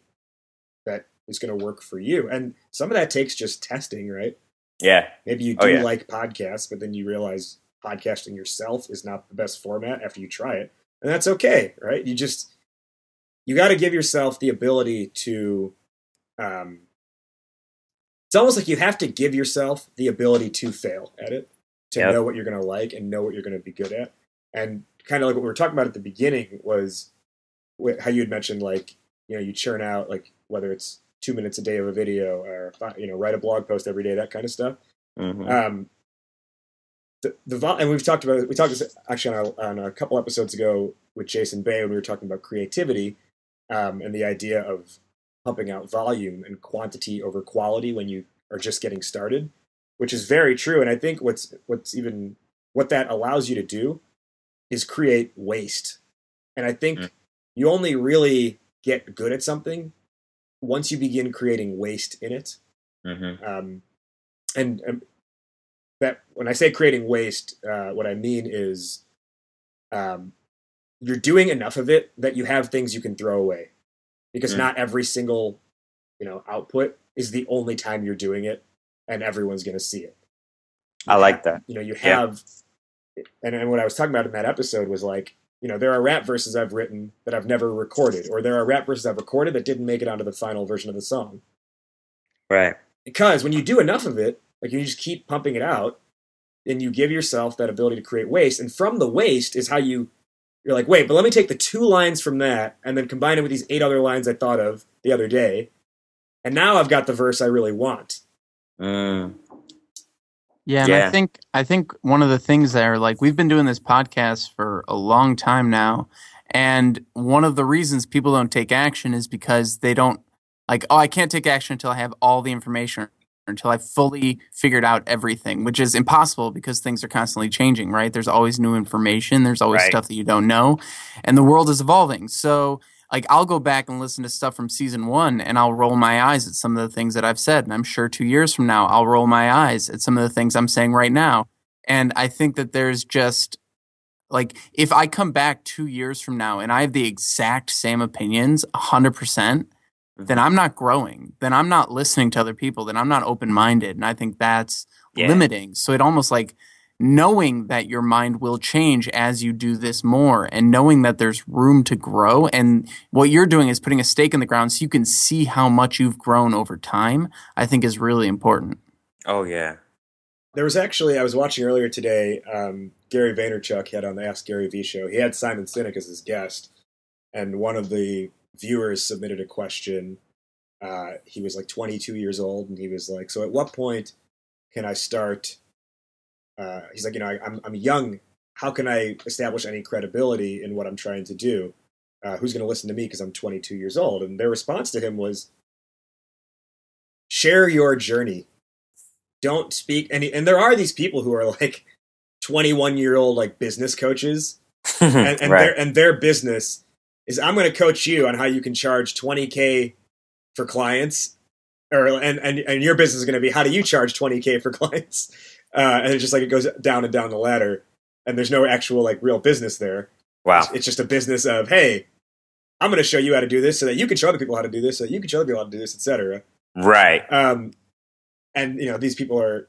that is going to work for you, and some of that takes just testing, right? Yeah, Maybe you Oh, do yeah. like podcasts, but then you realize podcasting yourself is not the best format after you try it, and that's okay, right? You just you got to give yourself the ability to. Um, it's almost like you have to give yourself the ability to fail at it, to Yep. know what you're going to like and know what you're going to be good at, and kind of like what we were talking about at the beginning was how you had mentioned like you know you churn out like whether it's two minutes a day of a video or you know write a blog post every day that kind of stuff hmm um, the, the and we've talked about we talked this actually on a, on a couple episodes ago with Jason Bay when we were talking about creativity um, and the idea of pumping out volume and quantity over quality when you are just getting started, which is very true. And I think what's what's even what that allows you to do is create waste. And I think Mm. you only really get good at something once you begin creating waste in it hmm um, and um, that when I say creating waste, uh, what I mean is um, you're doing enough of it that you have things you can throw away, because Mm. not every single you know output is the only time you're doing it, and everyone's going to see it. I like that. You know, you Yeah. And, and what I was talking about in that episode was like, you know, there are rap verses I've written that I've never recorded, or there are rap verses I've recorded that didn't make it onto the final version of the song Right. because when you do enough of it, like you just keep pumping it out, then you give yourself that ability to create waste. And from the waste is how you you're like, wait, but let me take the two lines from that and then combine it with these eight other lines I thought of the other day, and now I've got the verse I really want. Mm. Yeah, and I think I think one of the things there, like we've been doing this podcast for a long time now, and one of the reasons people don't take action is because they don't like, oh, I can't take action until I have all the information, or until I fully figured out everything, which is impossible because things are constantly changing, right? There's always new information, there's always Right. stuff that you don't know, and the world is evolving. So like I'll go back and listen to stuff from season one and I'll roll my eyes at some of the things that I've said. And I'm sure two years from now, I'll roll my eyes at some of the things I'm saying right now. And I think that there's just like if I come back two years from now and I have the exact same opinions, hundred percent, mm-hmm. then I'm not growing. Then I'm not listening to other people. Then I'm not open minded, and I think that's Yeah. limiting. So it almost like knowing that your mind will change as you do this more and knowing that there's room to grow and what you're doing is putting a stake in the ground so you can see how much you've grown over time i think is really important Oh yeah. There was actually I was watching earlier today. Um, Gary Vaynerchuk had on the Ask Gary V show. He had Simon Sinek as his guest, and one of the viewers submitted a question. Uh, he was like 22 years old, and he was like, "So at what point can I start?" Uh, he's like, "You know, I, I'm I'm young. How can I establish any credibility in what I'm trying to do? Uh, who's going to listen to me because I'm 22 years old?" And their response to him was, "Share your journey." don't speak and and there are these people who are like 21 year old like business coaches and, and right. their and their business is I'm going to coach you on how you can charge 20k for clients or and and, and your business is going to be how do you charge 20k for clients uh, and it's just like it goes down and down the ladder and there's no actual like real business there Wow. it's, it's just a business of hey I'm going to show you how to do this so that you can show other people how to do this so that you can show other people how to do this etc Right. um, and you know these people are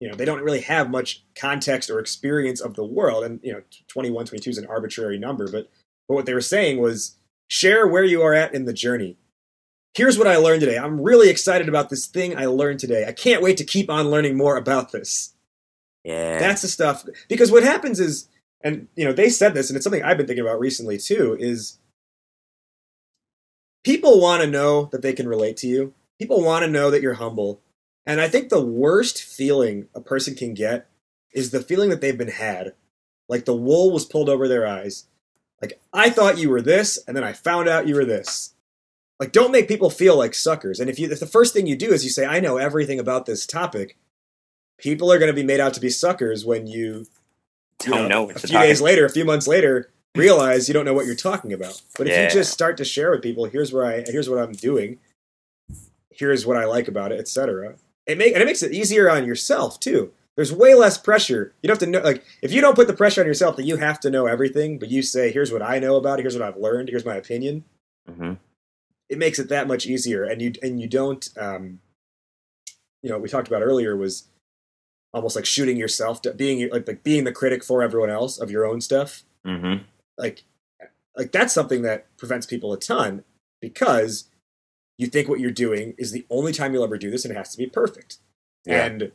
you know they don't really have much context or experience of the world and you know 21 22 is an arbitrary number but but what they were saying was share where you are at in the journey here's what i learned today. I'm really excited about this thing i learned today. I can't wait to keep on learning more about this. Yeah. that's the stuff because what happens is and you know they said this and it's something i've been thinking about recently too is people want to know that they can relate to you. People want to know that you're humble. And i think the worst feeling a person can get is the feeling that they've been had. Like the wool was pulled over their eyes. Like i thought you were this and then i found out you were this like don't make people feel like suckers and if you if the first thing you do is you say i know everything about this topic people are going to be made out to be suckers when you you don't know, what a few days later, a few months later, realize you don't know what you're talking about. But if Yeah. you just start to share with people, here's where I, here's what I'm doing, here's what I like about it, etc. It make and it makes it easier on yourself too. There's way less pressure. You don't have to know like if you don't put the pressure on yourself that you have to know everything, but you say, here's what I know about it, here's what I've learned, here's my opinion. hmm It makes it that much easier, and you and you don't. Um, you know, what we talked about earlier was almost like shooting yourself, being like like being the critic for everyone else of your own stuff hmm like like that's something that prevents people a ton because you think what you're doing is the only time you'll ever do this and it has to be perfect Yeah. and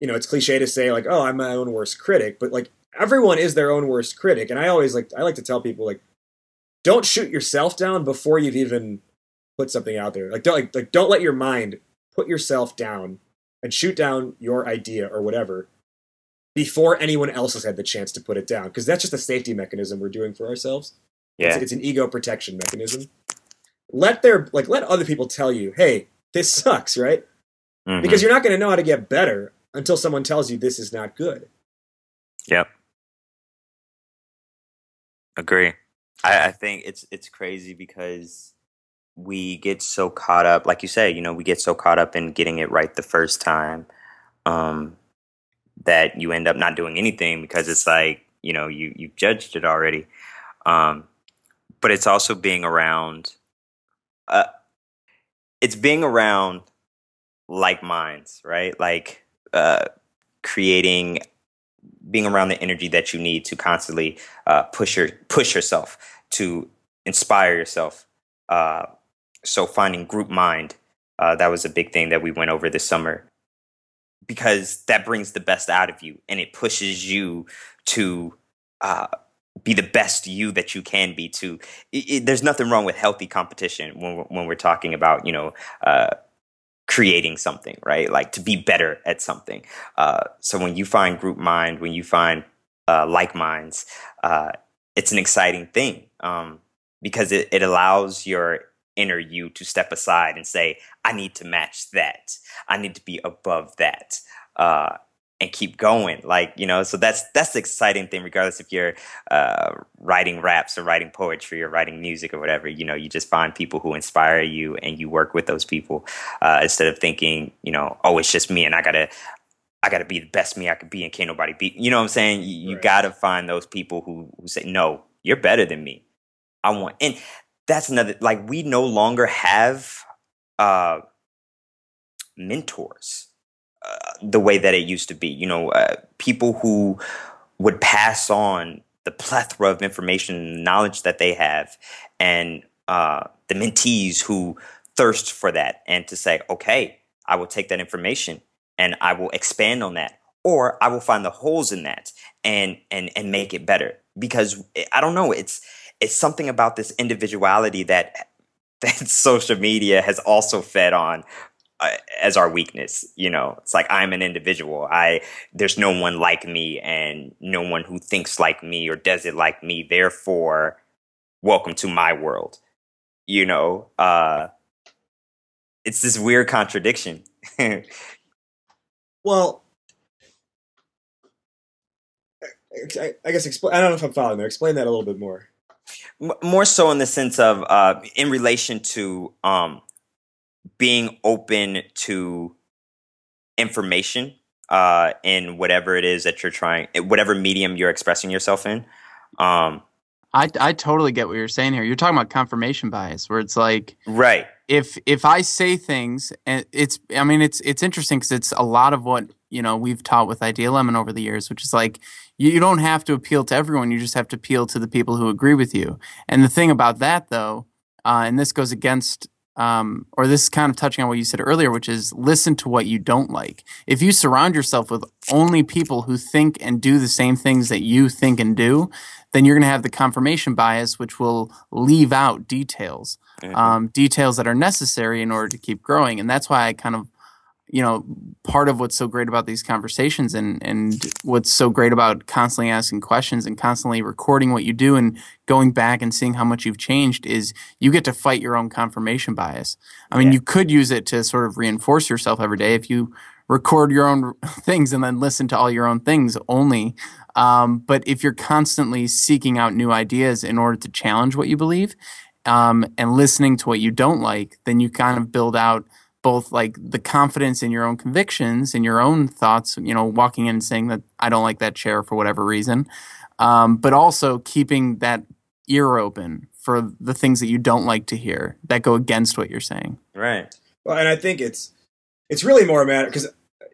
you know it's cliche to say like oh i'm my own worst critic but like everyone is their own worst critic and i always like i like to tell people like don't shoot yourself down before you've even put something out there like don't like, like don't let your mind put yourself down and shoot down your idea or whatever before anyone else has had the chance to put it down because that's just a safety mechanism we're doing for ourselves Yeah. it's, it's an ego protection mechanism let their like let other people tell you hey this sucks right Mhm. because you're not going to know how to get better until someone tells you this is not good Yep. Agree. I, I think it's it's crazy because we get so caught up, like you say, you know, we get so caught up in getting it right the first time, um, that you end up not doing anything because it's like, you know, you you judged it already. Um, but it's also being around uh it's being around like minds, right? Like uh creating being around the energy that you need to constantly uh, push your push yourself to inspire yourself. Uh, so finding group mind uh, that was a big thing that we went over this summer because that brings the best out of you and it pushes you to uh, be the best you that you can be. To there's nothing wrong with healthy competition when we're, when we're talking about you know. Uh, creating something right like to be better at something uh, so when you find group mind, when you find uh, like minds, uh, it's an exciting thing um, because it, it allows your inner you to step aside and say, I need to match that. I need to be above that. Uh, and keep going like you know so that's that's the exciting thing regardless if you're uh, writing raps or writing poetry or writing music or whatever you know you just find people who inspire you and you work with those people uh, instead of thinking you know oh it's just me and i gotta I got to be the best me I could be, and can't nobody beat. You know what I'm saying? You, you Right. got to find those people who who say, "No, you're better than me." I want, and that's another. Like we no longer have uh, mentors uh, the way that it used to be. You know, uh, people who would pass on the plethora of information and knowledge that they have, and uh, the mentees who thirst for that, and to say, "Okay, I will take that information and I will expand on that." Or I will find the holes in that and and and make it better because eh, I don't know it's it's something about this individuality that that social media has also fed on uh, as our weakness you know? It's like i'm an individual. I there's no one like me and no one who thinks like me or does it like me. Therefore welcome to my world you know? Uh it's this weird contradiction. Well, I, I guess expl- I don't know if I'm following there. Explain that a little bit more. M- more so in the sense of uh, in relation to um, being open to information uh, in whatever it is that you're trying, whatever medium you're expressing yourself in. Um, I, I totally get what you're saying here. You're talking about confirmation bias, where it's like right. If if I say things, and it's I mean it's it's interesting because it's a lot of what you know we've taught with Idea Lemon over the years, which is like you, you don't have to appeal to everyone. You just have to appeal to the people who agree with you. And the thing about that, though, uh, and this goes against. Um, or this is kind of touching on what you said earlier, which is listen to what you don't like. If you surround yourself with only people who think and do the same things that you think and do, then you're going to have the confirmation bias, which will leave out details, Mhm. um, details that are necessary in order to keep growing. And that's why I kind of, you know, part of what's so great about these conversations and and what's so great about constantly asking questions and constantly recording what you do and going back and seeing how much you've changed is you get to fight your own confirmation bias. I mean, Yeah. you could use it to sort of reinforce yourself every day if you record your own things and then listen to all your own things only. Um, but if you're constantly seeking out new ideas in order to challenge what you believe um, and listening to what you don't like, then you kind of build out both like the confidence in your own convictions and your own thoughts, you know, walking in and saying that I don't like that chair for whatever reason, um, but also keeping that ear open for the things that you don't like to hear that go against what you're saying. Right. Well, and I think it's it's really more a matter because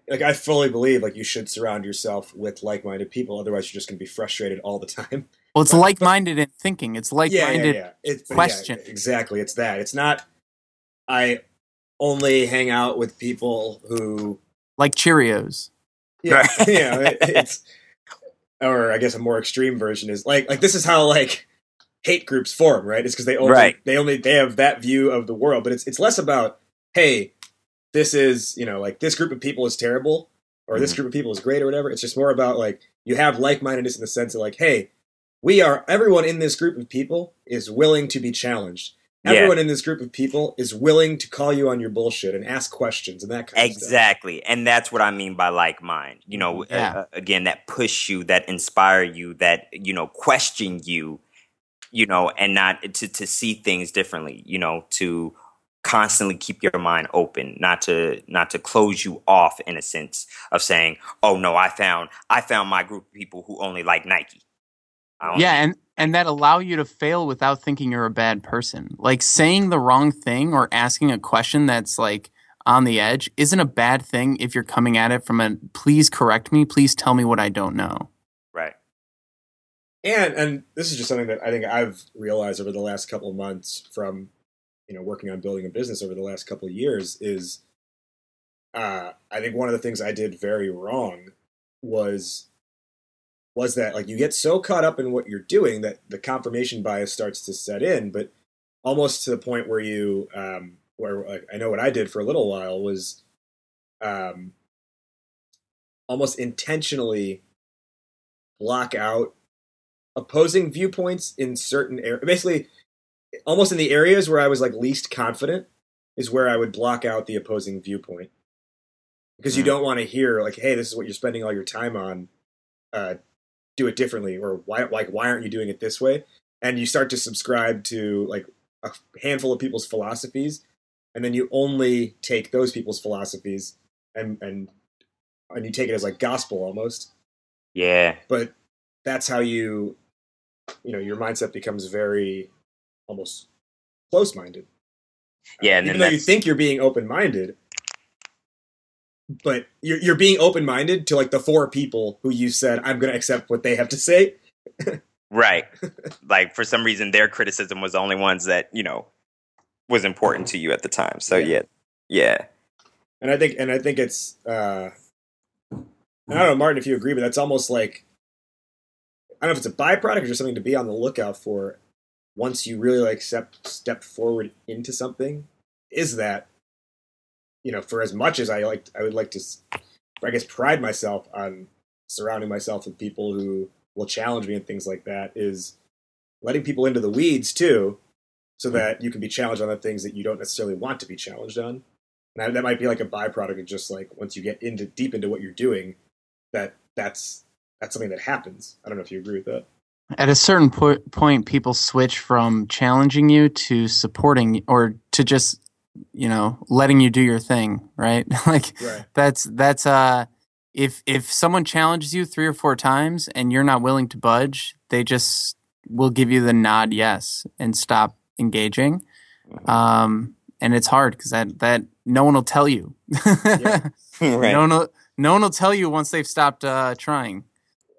like I fully believe like you should surround yourself with like-minded people. Otherwise, you're just going to be frustrated all the time. Well, it's But- like minded in thinking. It's like-minded yeah, yeah. It's, but yeah, question. exactly. It's that. It's not. I only hang out with people who like Cheerios. Yeah, Right. you know, it, it's or I guess a more extreme version is like like this is how like hate groups form, right? It's because they only Right. they only they have that view of the world, but it's it's less about hey, this is you know like this group of people is terrible or this Mhm. group of people is great or whatever. It's just more about like you have like mindedness in the sense of like hey, we are everyone in this group of people is willing to be challenged. Yeah. Everyone in this group of people is willing to call you on your bullshit and ask questions and that kind of stuff. Exactly. And that's what I mean by like mind. You know, Yeah. uh, again, that push you, that inspire you, that, you know, question you, you know, and not to, to see things differently, you know, to constantly keep your mind open, not to, not to close you off in a sense of saying, oh no, I found, I found my group of people who only like Nike. I don't- Yeah, and and that allow you to fail without thinking you're a bad person. Like saying the wrong thing or asking a question that's like on the edge isn't a bad thing if you're coming at it from a please correct me, please tell me what I don't know. Right. and and this is just something that I think I've realized over the last couple of months from you know working on building a business over the last couple of years is uh, I think one of the things I did very wrong was was that like you get so caught up in what you're doing that the confirmation bias starts to set in, but almost to the point where you um, where like, I know what I did for a little while was um, almost intentionally block out opposing viewpoints in certain areas. Basically, almost in the areas where I was like least confident is where I would block out the opposing viewpoint because you Mm. don't want to hear like, "Hey, this is what you're spending all your time on. Uh, do it differently," or "Why, like, why aren't you doing it this way?" And you start to subscribe to like a handful of people's philosophies, and then you only take those people's philosophies and and and you take it as like gospel almost. Yeah. But that's how you, you know, your mindset becomes very almost close minded. Yeah, and even then though you think you're being open minded, but you're you're being open minded to like the four people who you said I'm going to accept what they have to say. Right. like for some reason their criticism was the only ones that, you know, was important to you at the time. So Yeah. yeah. Yeah. And I think and I think it's uh I don't know, Martin, if you agree, but that's almost like I don't know if it's a byproduct or just something to be on the lookout for once you really like step step forward into something, is that you know, for as much as I like I would like to I guess pride myself on surrounding myself with people who will challenge me and things like that is letting people into the weeds too so hmm. that you can be challenged on the things that you don't necessarily want to be challenged on. And that, that might be like a byproduct of just like once you get into deep into what you're doing that that's that's something that happens. I don't know if you agree with that. At a certain po- point, people switch from challenging you to supporting or to just, you know, letting you do your thing, right? like right that's that's uh if if someone challenges you three or four times and you're not willing to budge, they just will give you the nod yes and stop engaging. Um and it's hard because that that no one will tell you. Yeah. right. No one will, no one will tell you once they've stopped uh, trying.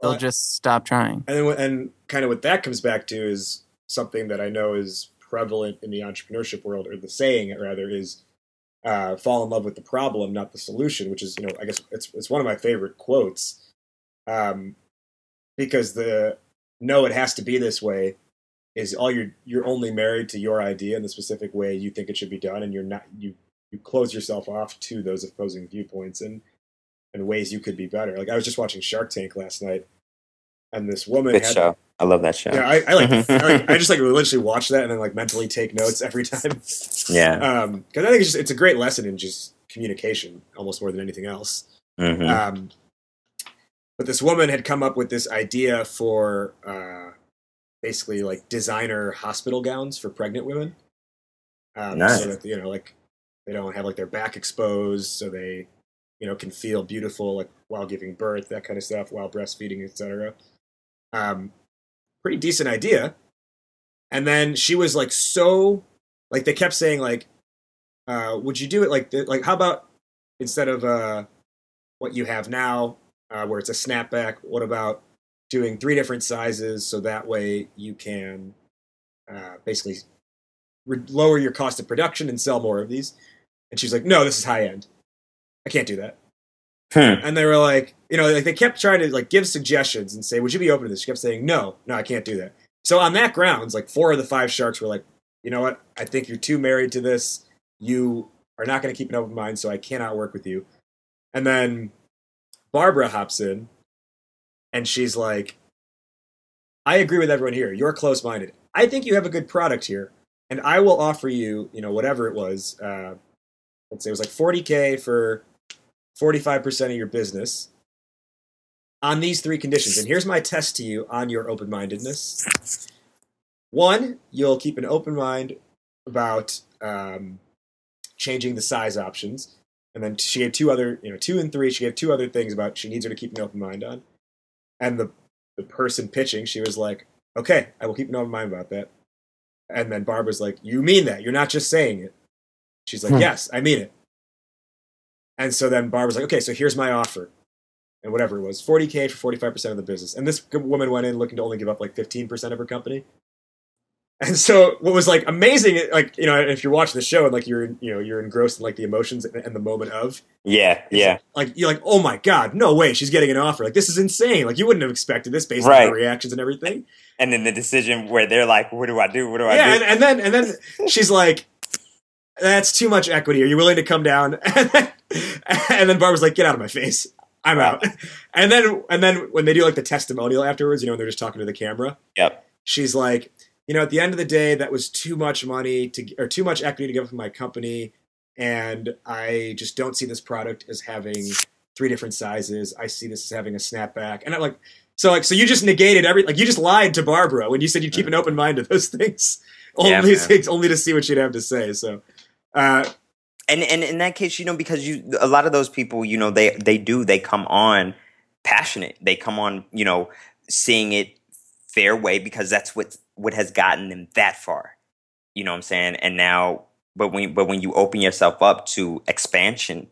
They'll Well, just stop trying. and and kind of what that comes back to is something that i know is prevalent in the entrepreneurship world or the saying rather is uh, fall in love with the problem not the solution which is you know i guess it's, it's one of my favorite quotes. Um, because the no it has to be this way is all you're you're only married to your idea in the specific way you think it should be done and you're not you you close yourself off to those opposing viewpoints and and ways you could be better. Like i was just watching shark tank last night and this woman Good had show. I love that show. yeah I, I like I like I just like literally watch that and then like mentally take notes every time Yeah. um because i think it's just it's a great lesson in just communication almost more than anything else Mhm. um, but this woman had come up with this idea for uh, basically like designer hospital gowns for pregnant women. Um, Nice. So that you know, like they don't have like their back exposed, so they you know can feel beautiful like while giving birth, that kind of stuff, while breastfeeding, etc. Um, pretty decent idea. And then she was like so like they kept saying like, uh, would you do it like like how about instead of uh what you have now, uh, where it's a snapback. What about doing three different sizes so that way you can uh, basically re- lower your cost of production and sell more of these? And she's like, no, this is high end. I can't do that. Hmm. And they were like, you know, like they kept trying to like give suggestions and say, would you be open to this? She kept saying, no, no, I can't do that. So on that grounds, like four of the five sharks were like, you know what? I think you're too married to this. You are not going to keep an open mind, so I cannot work with you. And then Barbara hops in and she's like, I agree with everyone here. You're close minded. I think you have a good product here, and I will offer you, you know, whatever it was. Uh, let's say it was like 40K for 45% of your business on these three conditions. And here's my test to you on your open mindedness. One, you'll keep an open mind about um, changing the size options. And then she gave two other, you know, two and three. She gave two other things about she needs her to keep an open mind on. And the the person pitching, she was like, "Okay, I will keep an open mind about that." And then Barbara's like, "You mean that? You're not just saying it." She's like, Hmm. "Yes, I mean it." And so then Barbara's like, "Okay, so here's my offer." And whatever it was, 40k for 45% of the business. And this woman went in looking to only give up like 15% of her company. And so what was like amazing, like you know, if you're watching the show and like you're you know you're engrossed in like the emotions and, the moment of, Yeah. Yeah. like you're like, oh my god, no way, she's getting an offer. Like this is insane. Like you wouldn't have expected this based on Right. her reactions and everything. And then the decision where they're like, "What do I do? What do I yeah, do?" and, and then and then she's like, that's too much equity. Are you willing to come down? and then, and then Barbara's like, get out of my face. I'm out. And then and then when they do like the testimonial afterwards, you know, when they're just talking to the camera, Yep. she's like, you know, at the end of the day, that was too much money to or too much equity to give up my company, and I just don't see this product as having three different sizes. I see this as having a snapback, and I'm like, so like, so you just negated every like you just lied to Barbara when you said you'd keep an open mind to those things, Yeah, only only to see what she'd have to say. So, uh, and and in that case, you know, because you a lot of those people, you know, they they do they come on passionate. They come on, you know, seeing it their way because that's what what has gotten them that far. You know what I'm saying? And now, but when but when you open yourself up to expansion,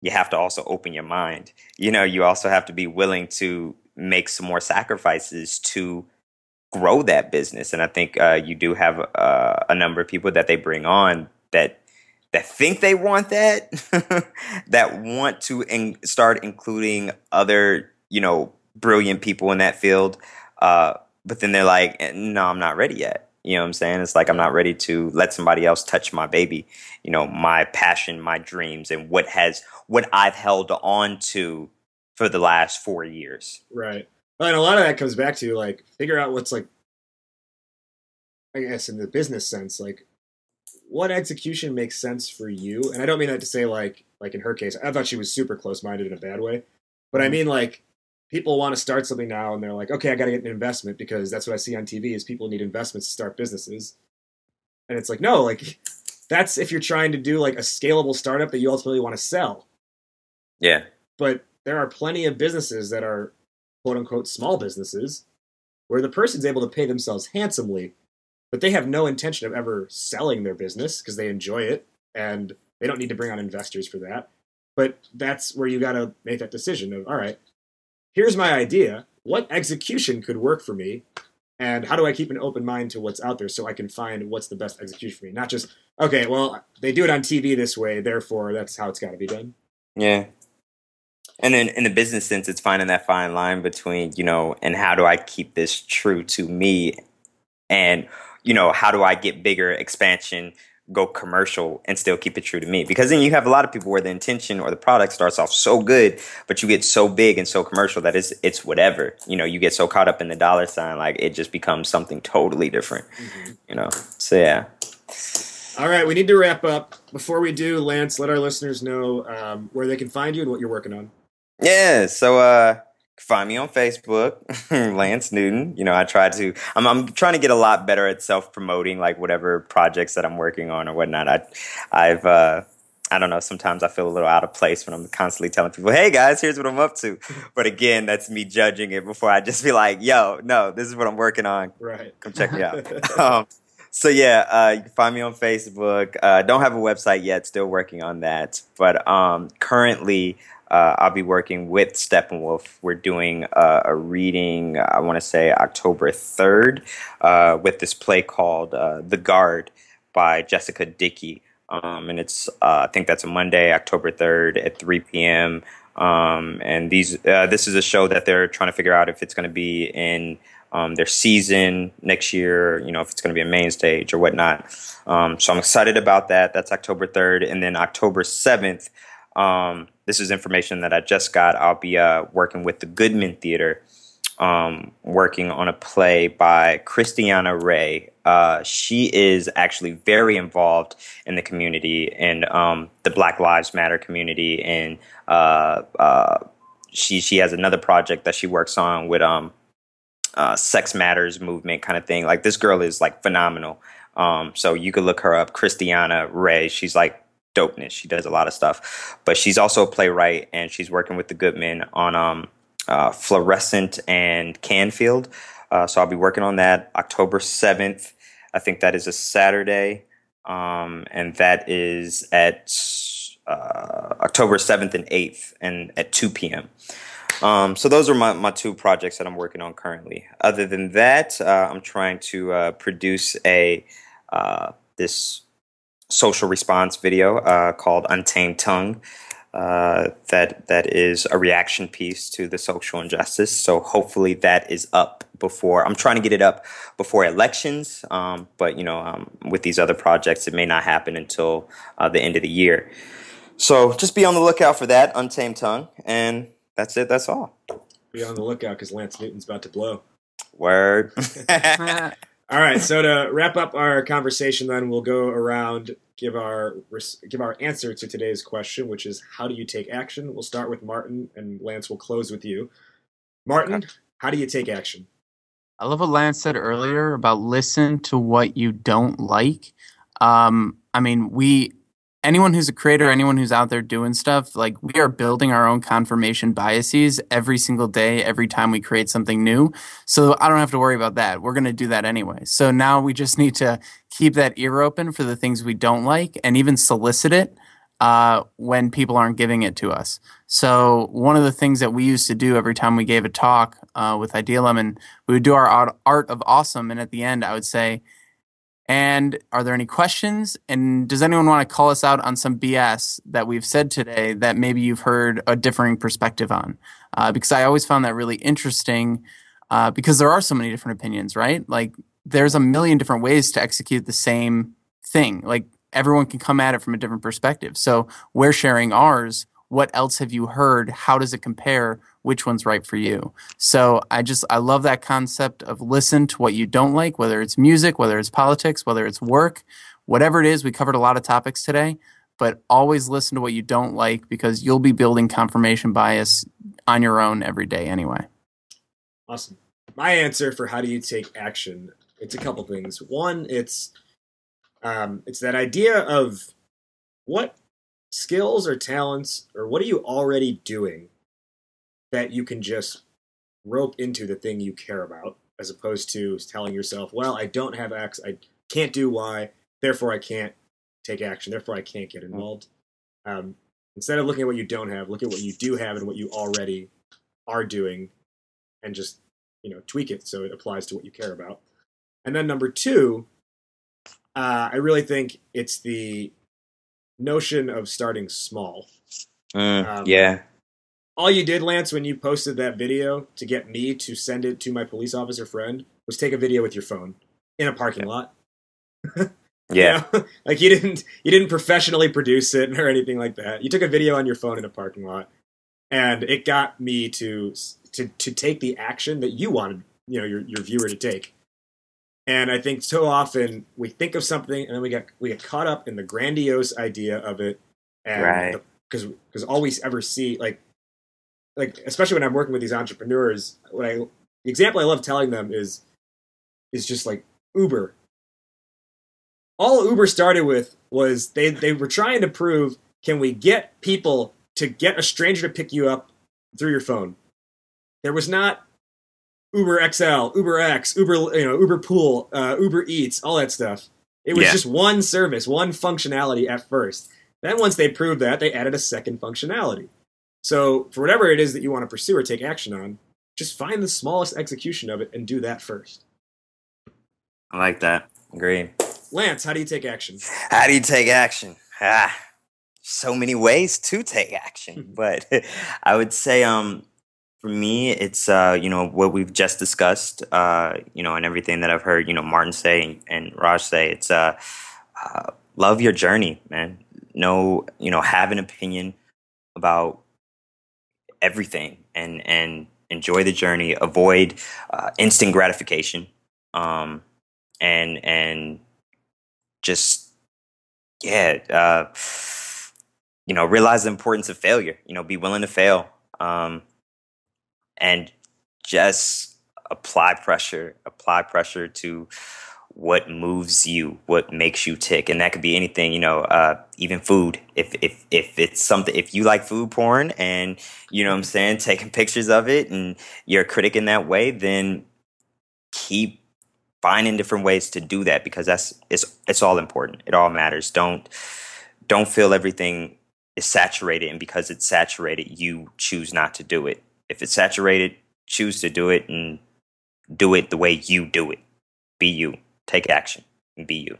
you have to also open your mind. You know, you also have to be willing to make some more sacrifices to grow that business. And I think uh, you do have uh, a number of people that they bring on that that think they want that, that want to in- start including other, you know, brilliant people in that field. Uh, but then they're like, "Eh, no, I'm not ready yet. You know what I'm saying? It's like I'm not ready to let somebody else touch my baby, you know, my passion, my dreams, and what has what I've held on to for the last four years. Right. And a lot of that comes back to like figure out what's like, I guess, in the business sense, like what execution makes sense for you. And I don't mean that to say like, like in her case, I thought she was super close minded in a bad way, but I mm-hmm. mean like people want to start something now and they're like, okay, I got to get an investment because that's what I see on TV is people need investments to start businesses. And it's like, no, like that's if you're trying to do like a scalable startup that you ultimately want to sell Yeah. but there are plenty of businesses that are quote unquote small businesses where the person's able to pay themselves handsomely, but they have no intention of ever selling their business because they enjoy it and they don't need to bring on investors for that. But that's where you got to make that decision of all right, here's my idea. What execution could work for me? And how do I keep an open mind to what's out there so I can find what's the best execution for me? Not just, okay, well, they do it on TV this way, therefore that's how it's got to be done. Yeah. And then in the business sense, it's finding that fine line between, you know, and how do I keep this true to me? And, you know, how do I get bigger expansion, go commercial and still keep it true to me? Because then you have a lot of people where the intention or the product starts off so good, but you get so big and so commercial that it's it's whatever. You know, you get so caught up in the dollar sign, like it just becomes something totally different. You know. So yeah. All right, we need to wrap up. Before we do, Lance, let our listeners know um, where they can find you and what you're working on. Yeah, so uh find me on Facebook, Lance Newton. You know, I try to I'm I'm trying to get a lot better at self-promoting like whatever projects that I'm working on or whatnot. I I've uh I don't know, sometimes I feel a little out of place when I'm constantly telling people, "Hey guys, here's what I'm up to." But again, that's me judging it before I just be like, "Yo, no, this is what I'm working on. Right. Come check me out." um, so yeah, uh, you can find me on Facebook. Uh, don't have a website yet. Still working on that. But um, currently, uh, I'll be working with Steppenwolf. We're doing uh, a reading. I want to say October third, uh, with this play called uh, "The Guard" by Jessica Dickey. Um, and it's uh, I think that's a Monday, October third at three p.m. Um, and these uh, this is a show that they're trying to figure out if it's going to be in um, their season next year, you know, if it's going to be a main stage or whatnot. Um, so I'm excited about that. That's October 3rd. And then October 7th, um, this is information that I just got. I'll be uh, working with the Goodman Theater, um, working on a play by Kristiana Rae. Uh, she is actually very involved in the community and um, the Black Lives Matter community. And uh, uh, she, she has another project that she works on with um, uh, sex matters movement kind of thing. Like this girl is like phenomenal. Um, so you could look her up, Kristiana Rae. She's like dopeness. She does a lot of stuff, but she's also a playwright and she's working with the Goodman on um, uh, Florissant and Canfield. Uh, so I'll be working on that October seventh. I think that is a Saturday, um, and that is at uh, October seventh and eighth, and at two p.m. Um, so those are my, my two projects that I'm working on currently. Other than that, uh, I'm trying to uh, produce a uh, this social response video uh, called Untamed Tongue. Uh, that that is a reaction piece to the social injustice. So hopefully that is up before. I'm trying to get it up before elections, um, but you know, um, with these other projects, it may not happen until uh, the end of the year. So just be on the lookout for that Untamed Tongue, and that's it. That's all. Be on the lookout because Lance Newton's about to blow. Word. All right, so to wrap up our conversation, then we'll go around give our give our answer to today's question, which is how do you take action? We'll start with Martin, and Lance will close with you. Martin, how do you take action? I love what Lance said earlier about listen to what you don't like. Um, I mean, we anyone who's a creator, anyone who's out there doing stuff, like we are building our own confirmation biases every single day, every time we create something new. So I don't have to worry about that. We're going to do that anyway. So now we just need to keep that ear open for the things we don't like and even solicit it uh, when people aren't giving it to us. So one of the things that we used to do every time we gave a talk uh, with Idea Lemon, we would do our art of awesome, and at the end, I would say, "And are there any questions? And does anyone want to call us out on some BS that we've said today that maybe you've heard a differing perspective on?" Uh, because I always found that really interesting. Uh, because there are so many different opinions, right? Like there's a million different ways to execute the same thing. Like everyone can come at it from a different perspective. So we're sharing ours. What else have you heard? How does it compare? Which one's right for you? So I just I love that concept of listen to what you don't like, whether it's music, whether it's politics, whether it's work, whatever it is. We covered a lot of topics today, but always listen to what you don't like because you'll be building confirmation bias on your own every day anyway. Awesome. My answer for how do you take action? It's a couple things. One, it's um, it's that idea of what skills or talents or what are you already doing that you can just rope into the thing you care about, as opposed to telling yourself, "Well, I don't have X, I can't do Y, therefore I can't take action, therefore I can't get involved." Um, instead of looking at what you don't have, look at what you do have and what you already are doing, and just you know tweak it so it applies to what you care about. And then number two, uh, I really think it's the notion of starting small. Mm, Um, yeah. All you did, Lance, when you posted that video to get me to send it to my police officer friend was take a video with your phone in a parking lot. Yeah. You know? like you didn't you didn't professionally produce it or anything like that. You took a video on your phone in a parking lot, and it got me to to to take the action that you wanted, you know, your your viewer to take. And I think so often we think of something and then we get we get caught up in the grandiose idea of it, and Right. because because all we ever see like like especially when I'm working with these entrepreneurs, what I the example I love telling them is is just like Uber. All Uber started with was they they were trying to prove can we get people to get a stranger to pick you up through your phone. There was not Uber XL, Uber X, Uber you know Uber Pool, uh, Uber Eats, all that stuff. It was Yeah. just one service, one functionality at first. Then once they proved that, they added a second functionality. So for whatever it is that you want to pursue or take action on, just find the smallest execution of it and do that first. I like that. Agree. Lance, how do you take action? How do you take action? Ah, so many ways to take action, but I would say, um, for me, it's uh, you know what we've just discussed, uh, you know, and everything that I've heard, you know, Martin say and, Raj say. It's uh, uh, love your journey, man. No, you know, have an opinion about everything, and and enjoy the journey. Avoid uh, instant gratification, um, and and just yeah, uh, you know, realize the importance of failure. You know, be willing to fail, um, and just apply pressure. Apply pressure to what moves you, what makes you tick, and that could be anything. You know, uh, even food. If if if it's something, if you like food porn, and you know what I'm saying, taking pictures of it, and you're a critic in that way, then keep finding different ways to do that because that's it's it's all important. It all matters. Don't don't feel everything is saturated and because it's saturated you choose not to do it. If it's saturated, choose to do it and do it the way you do it. Be you. Take action and be you.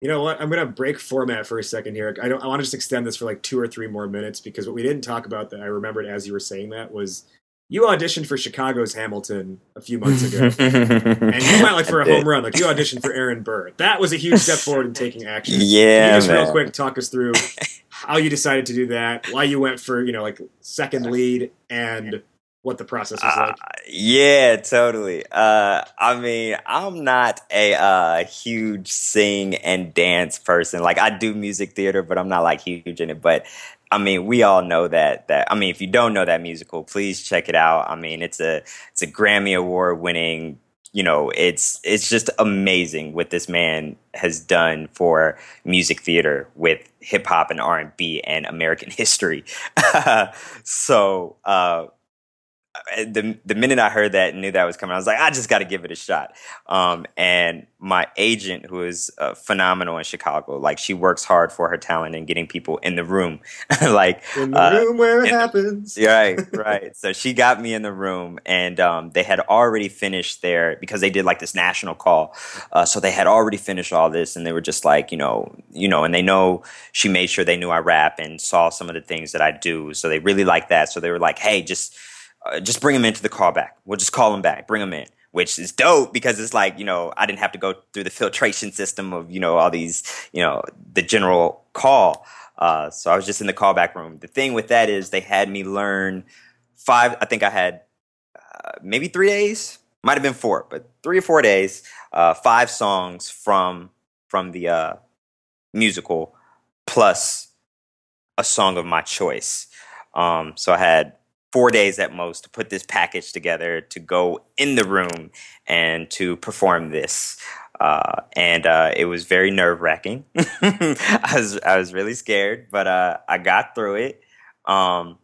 You know what? I'm gonna break format for a second here. I don't. I want to just extend this for like two or three more minutes because what we didn't talk about that I remembered as you were saying that was you auditioned for Chicago's Hamilton a few months ago, and you went like for a home run. Like you auditioned for Aaron Burr. That was a huge step forward in taking action. Can Yeah, you just real quick talk us through how you decided to do that, why you went for you know like second lead, and what the process was Uh, like. yeah, totally. Uh, I mean, I'm not a uh, huge sing and dance person. Like, I do music theater, but I'm not like huge in it. But I mean, we all know that. That I mean, if you don't know that musical, please check it out. I mean, it's a it's a Grammy award winning you know, it's it's just amazing what this man has done for music theater with hip hop and R and B and American history. so uh, the the minute I heard that and knew that was coming, I was like, I just got to give it a shot. Um, and my agent, who is uh, phenomenal in Chicago, like she works hard for her talent and getting people in the room, like In the uh, room where it the- happens. Right, right. So she got me in the room, and um, they had already finished their because they did like this national call. Uh, so they had already finished all this, and they were just like, you know, you know, and they know she made sure they knew I rap and saw some of the things that I do. So they really liked that. So they were like, hey, just uh, just bring him into the callback. We'll just call him back. Bring him in. Which is dope because it's like, you know, I didn't have to go through the filtration system of, you know, all these, you know, the general call. Uh, so I was just in the callback room. The thing with that is they had me learn five, I think I had uh, maybe three days, might have been four, but three or four days, uh, five songs from from the uh, musical plus a song of my choice. Um, so I had four days at most to put this package together to go in the room and to perform this. Uh, and uh, it was very nerve wracking. I was I was really scared, but uh, I got through it. Um,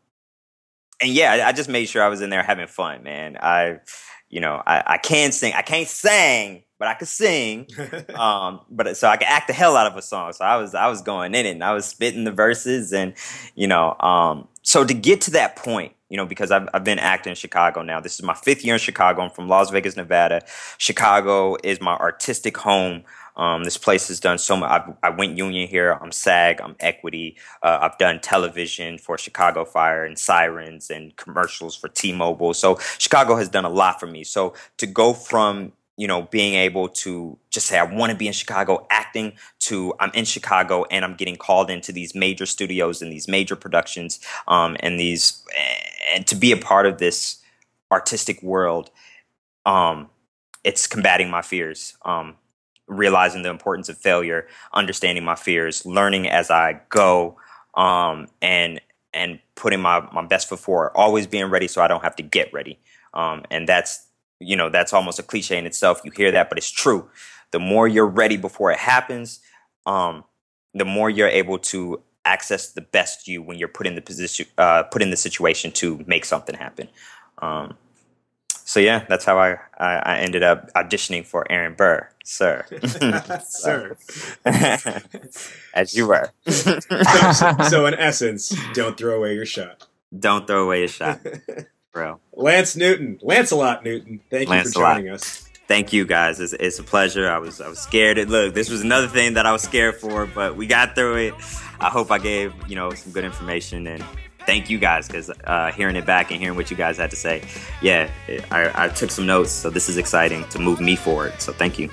and yeah, I, just made sure I was in there having fun, man. I, you know, I, I can sing. I can't sing, but I could sing. um, but so I could act the hell out of a song. So I was I was going in it and I was spitting the verses and you know, um, so to get to that point, you know, because I've I've been acting in Chicago now. This is my fifth year in Chicago. I'm from Las Vegas, Nevada. Chicago is my artistic home. Um, this place has done so much. I, I went union here. I'm SAG. I'm equity. Uh, I've done television for Chicago Fire and Sirens and commercials for T-Mobile. So Chicago has done a lot for me. So to go from you know being able to just say I want to be in Chicago acting to I'm in Chicago and I'm getting called into these major studios and these major productions um, and these and to be a part of this artistic world um, it's combating my fears um, realizing the importance of failure understanding my fears learning as i go um, and and putting my, my best foot forward always being ready so i don't have to get ready. Um, and that's you know that's almost a cliche in itself. You hear that but it's true. The more you're ready before it happens um, the more you're able to access the best you when you're put in the position uh, put in the situation to make something happen um, so yeah, that's how I, I, I ended up auditioning for Aaron Burr, sir. Sir. As you were. so, so in essence, don't throw away your shot. Don't throw away your shot, bro. Lance Newton, Lancelot Newton, thank you for joining us. Thank you guys. It's, it's a pleasure. I was I was scared. Look, this was another thing that I was scared for, but we got through it. I hope I gave you know some good information and thank you guys because uh, hearing it back and hearing what you guys had to say, yeah, I, I took some notes. So this is exciting to move me forward. So thank you.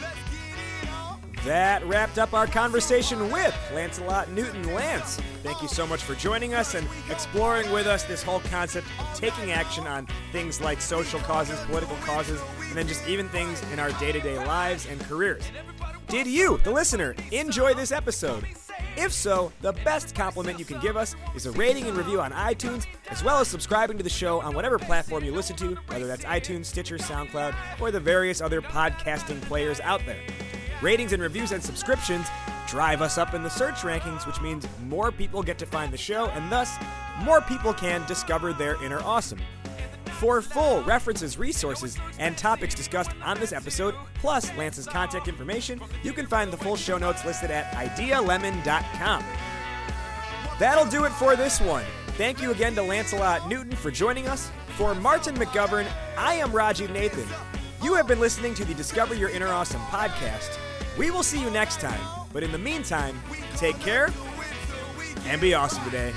That wrapped up our conversation with Lancelot Newton. Lance, thank you so much for joining us and exploring with us this whole concept of taking action on things like social causes, political causes, and then just even things in our day to day lives and careers. Did you, the listener, enjoy this episode? If so, the best compliment you can give us is a rating and review on iTunes, as well as subscribing to the show on whatever platform you listen to, whether that's iTunes, Stitcher, SoundCloud, or the various other podcasting players out there. Ratings and reviews and subscriptions drive us up in the search rankings, which means more people get to find the show, and thus, more people can discover their inner awesome. For full references, resources, and topics discussed on this episode, plus Lance's contact information, you can find the full show notes listed at idealemon.com. That'll do it for this one. Thank you again to Lancelot Newton for joining us. For Martin McGovern, I am Rajiv Nathan. You have been listening to the Discover Your Inner Awesome podcast. We will see you next time, but in the meantime, take care and be awesome today.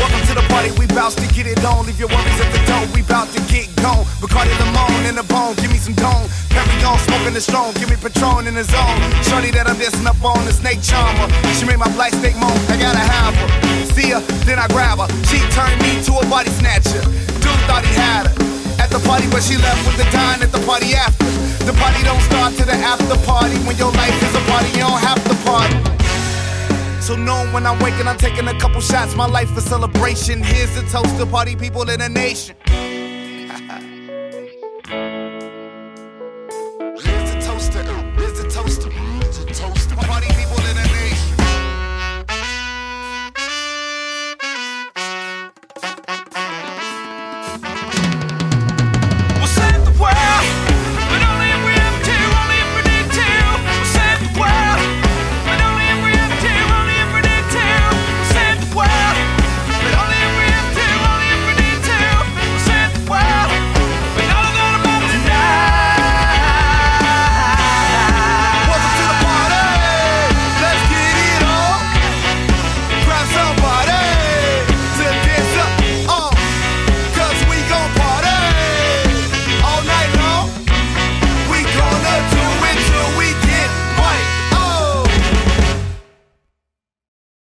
Welcome to the party, we bout to get it on. Leave your worries at the door, we bout to get gone. Bacardi Limon in the bone, give me some dome. Perry on, smoking the strong, give me Patron in the zone. Shorty that I'm dancing up on, the snake charmer. She made my black steak moan, I gotta have her. See her, then I grab her. She turned me to a body snatcher. Dude thought he had her. At the party, but she left with the dine at the party after. The party don't start to the after party. When your life is a party, you don't have to party. So knowing when I'm waking, I'm taking a couple shots. My life a celebration. Here's a toast to party people in the nation.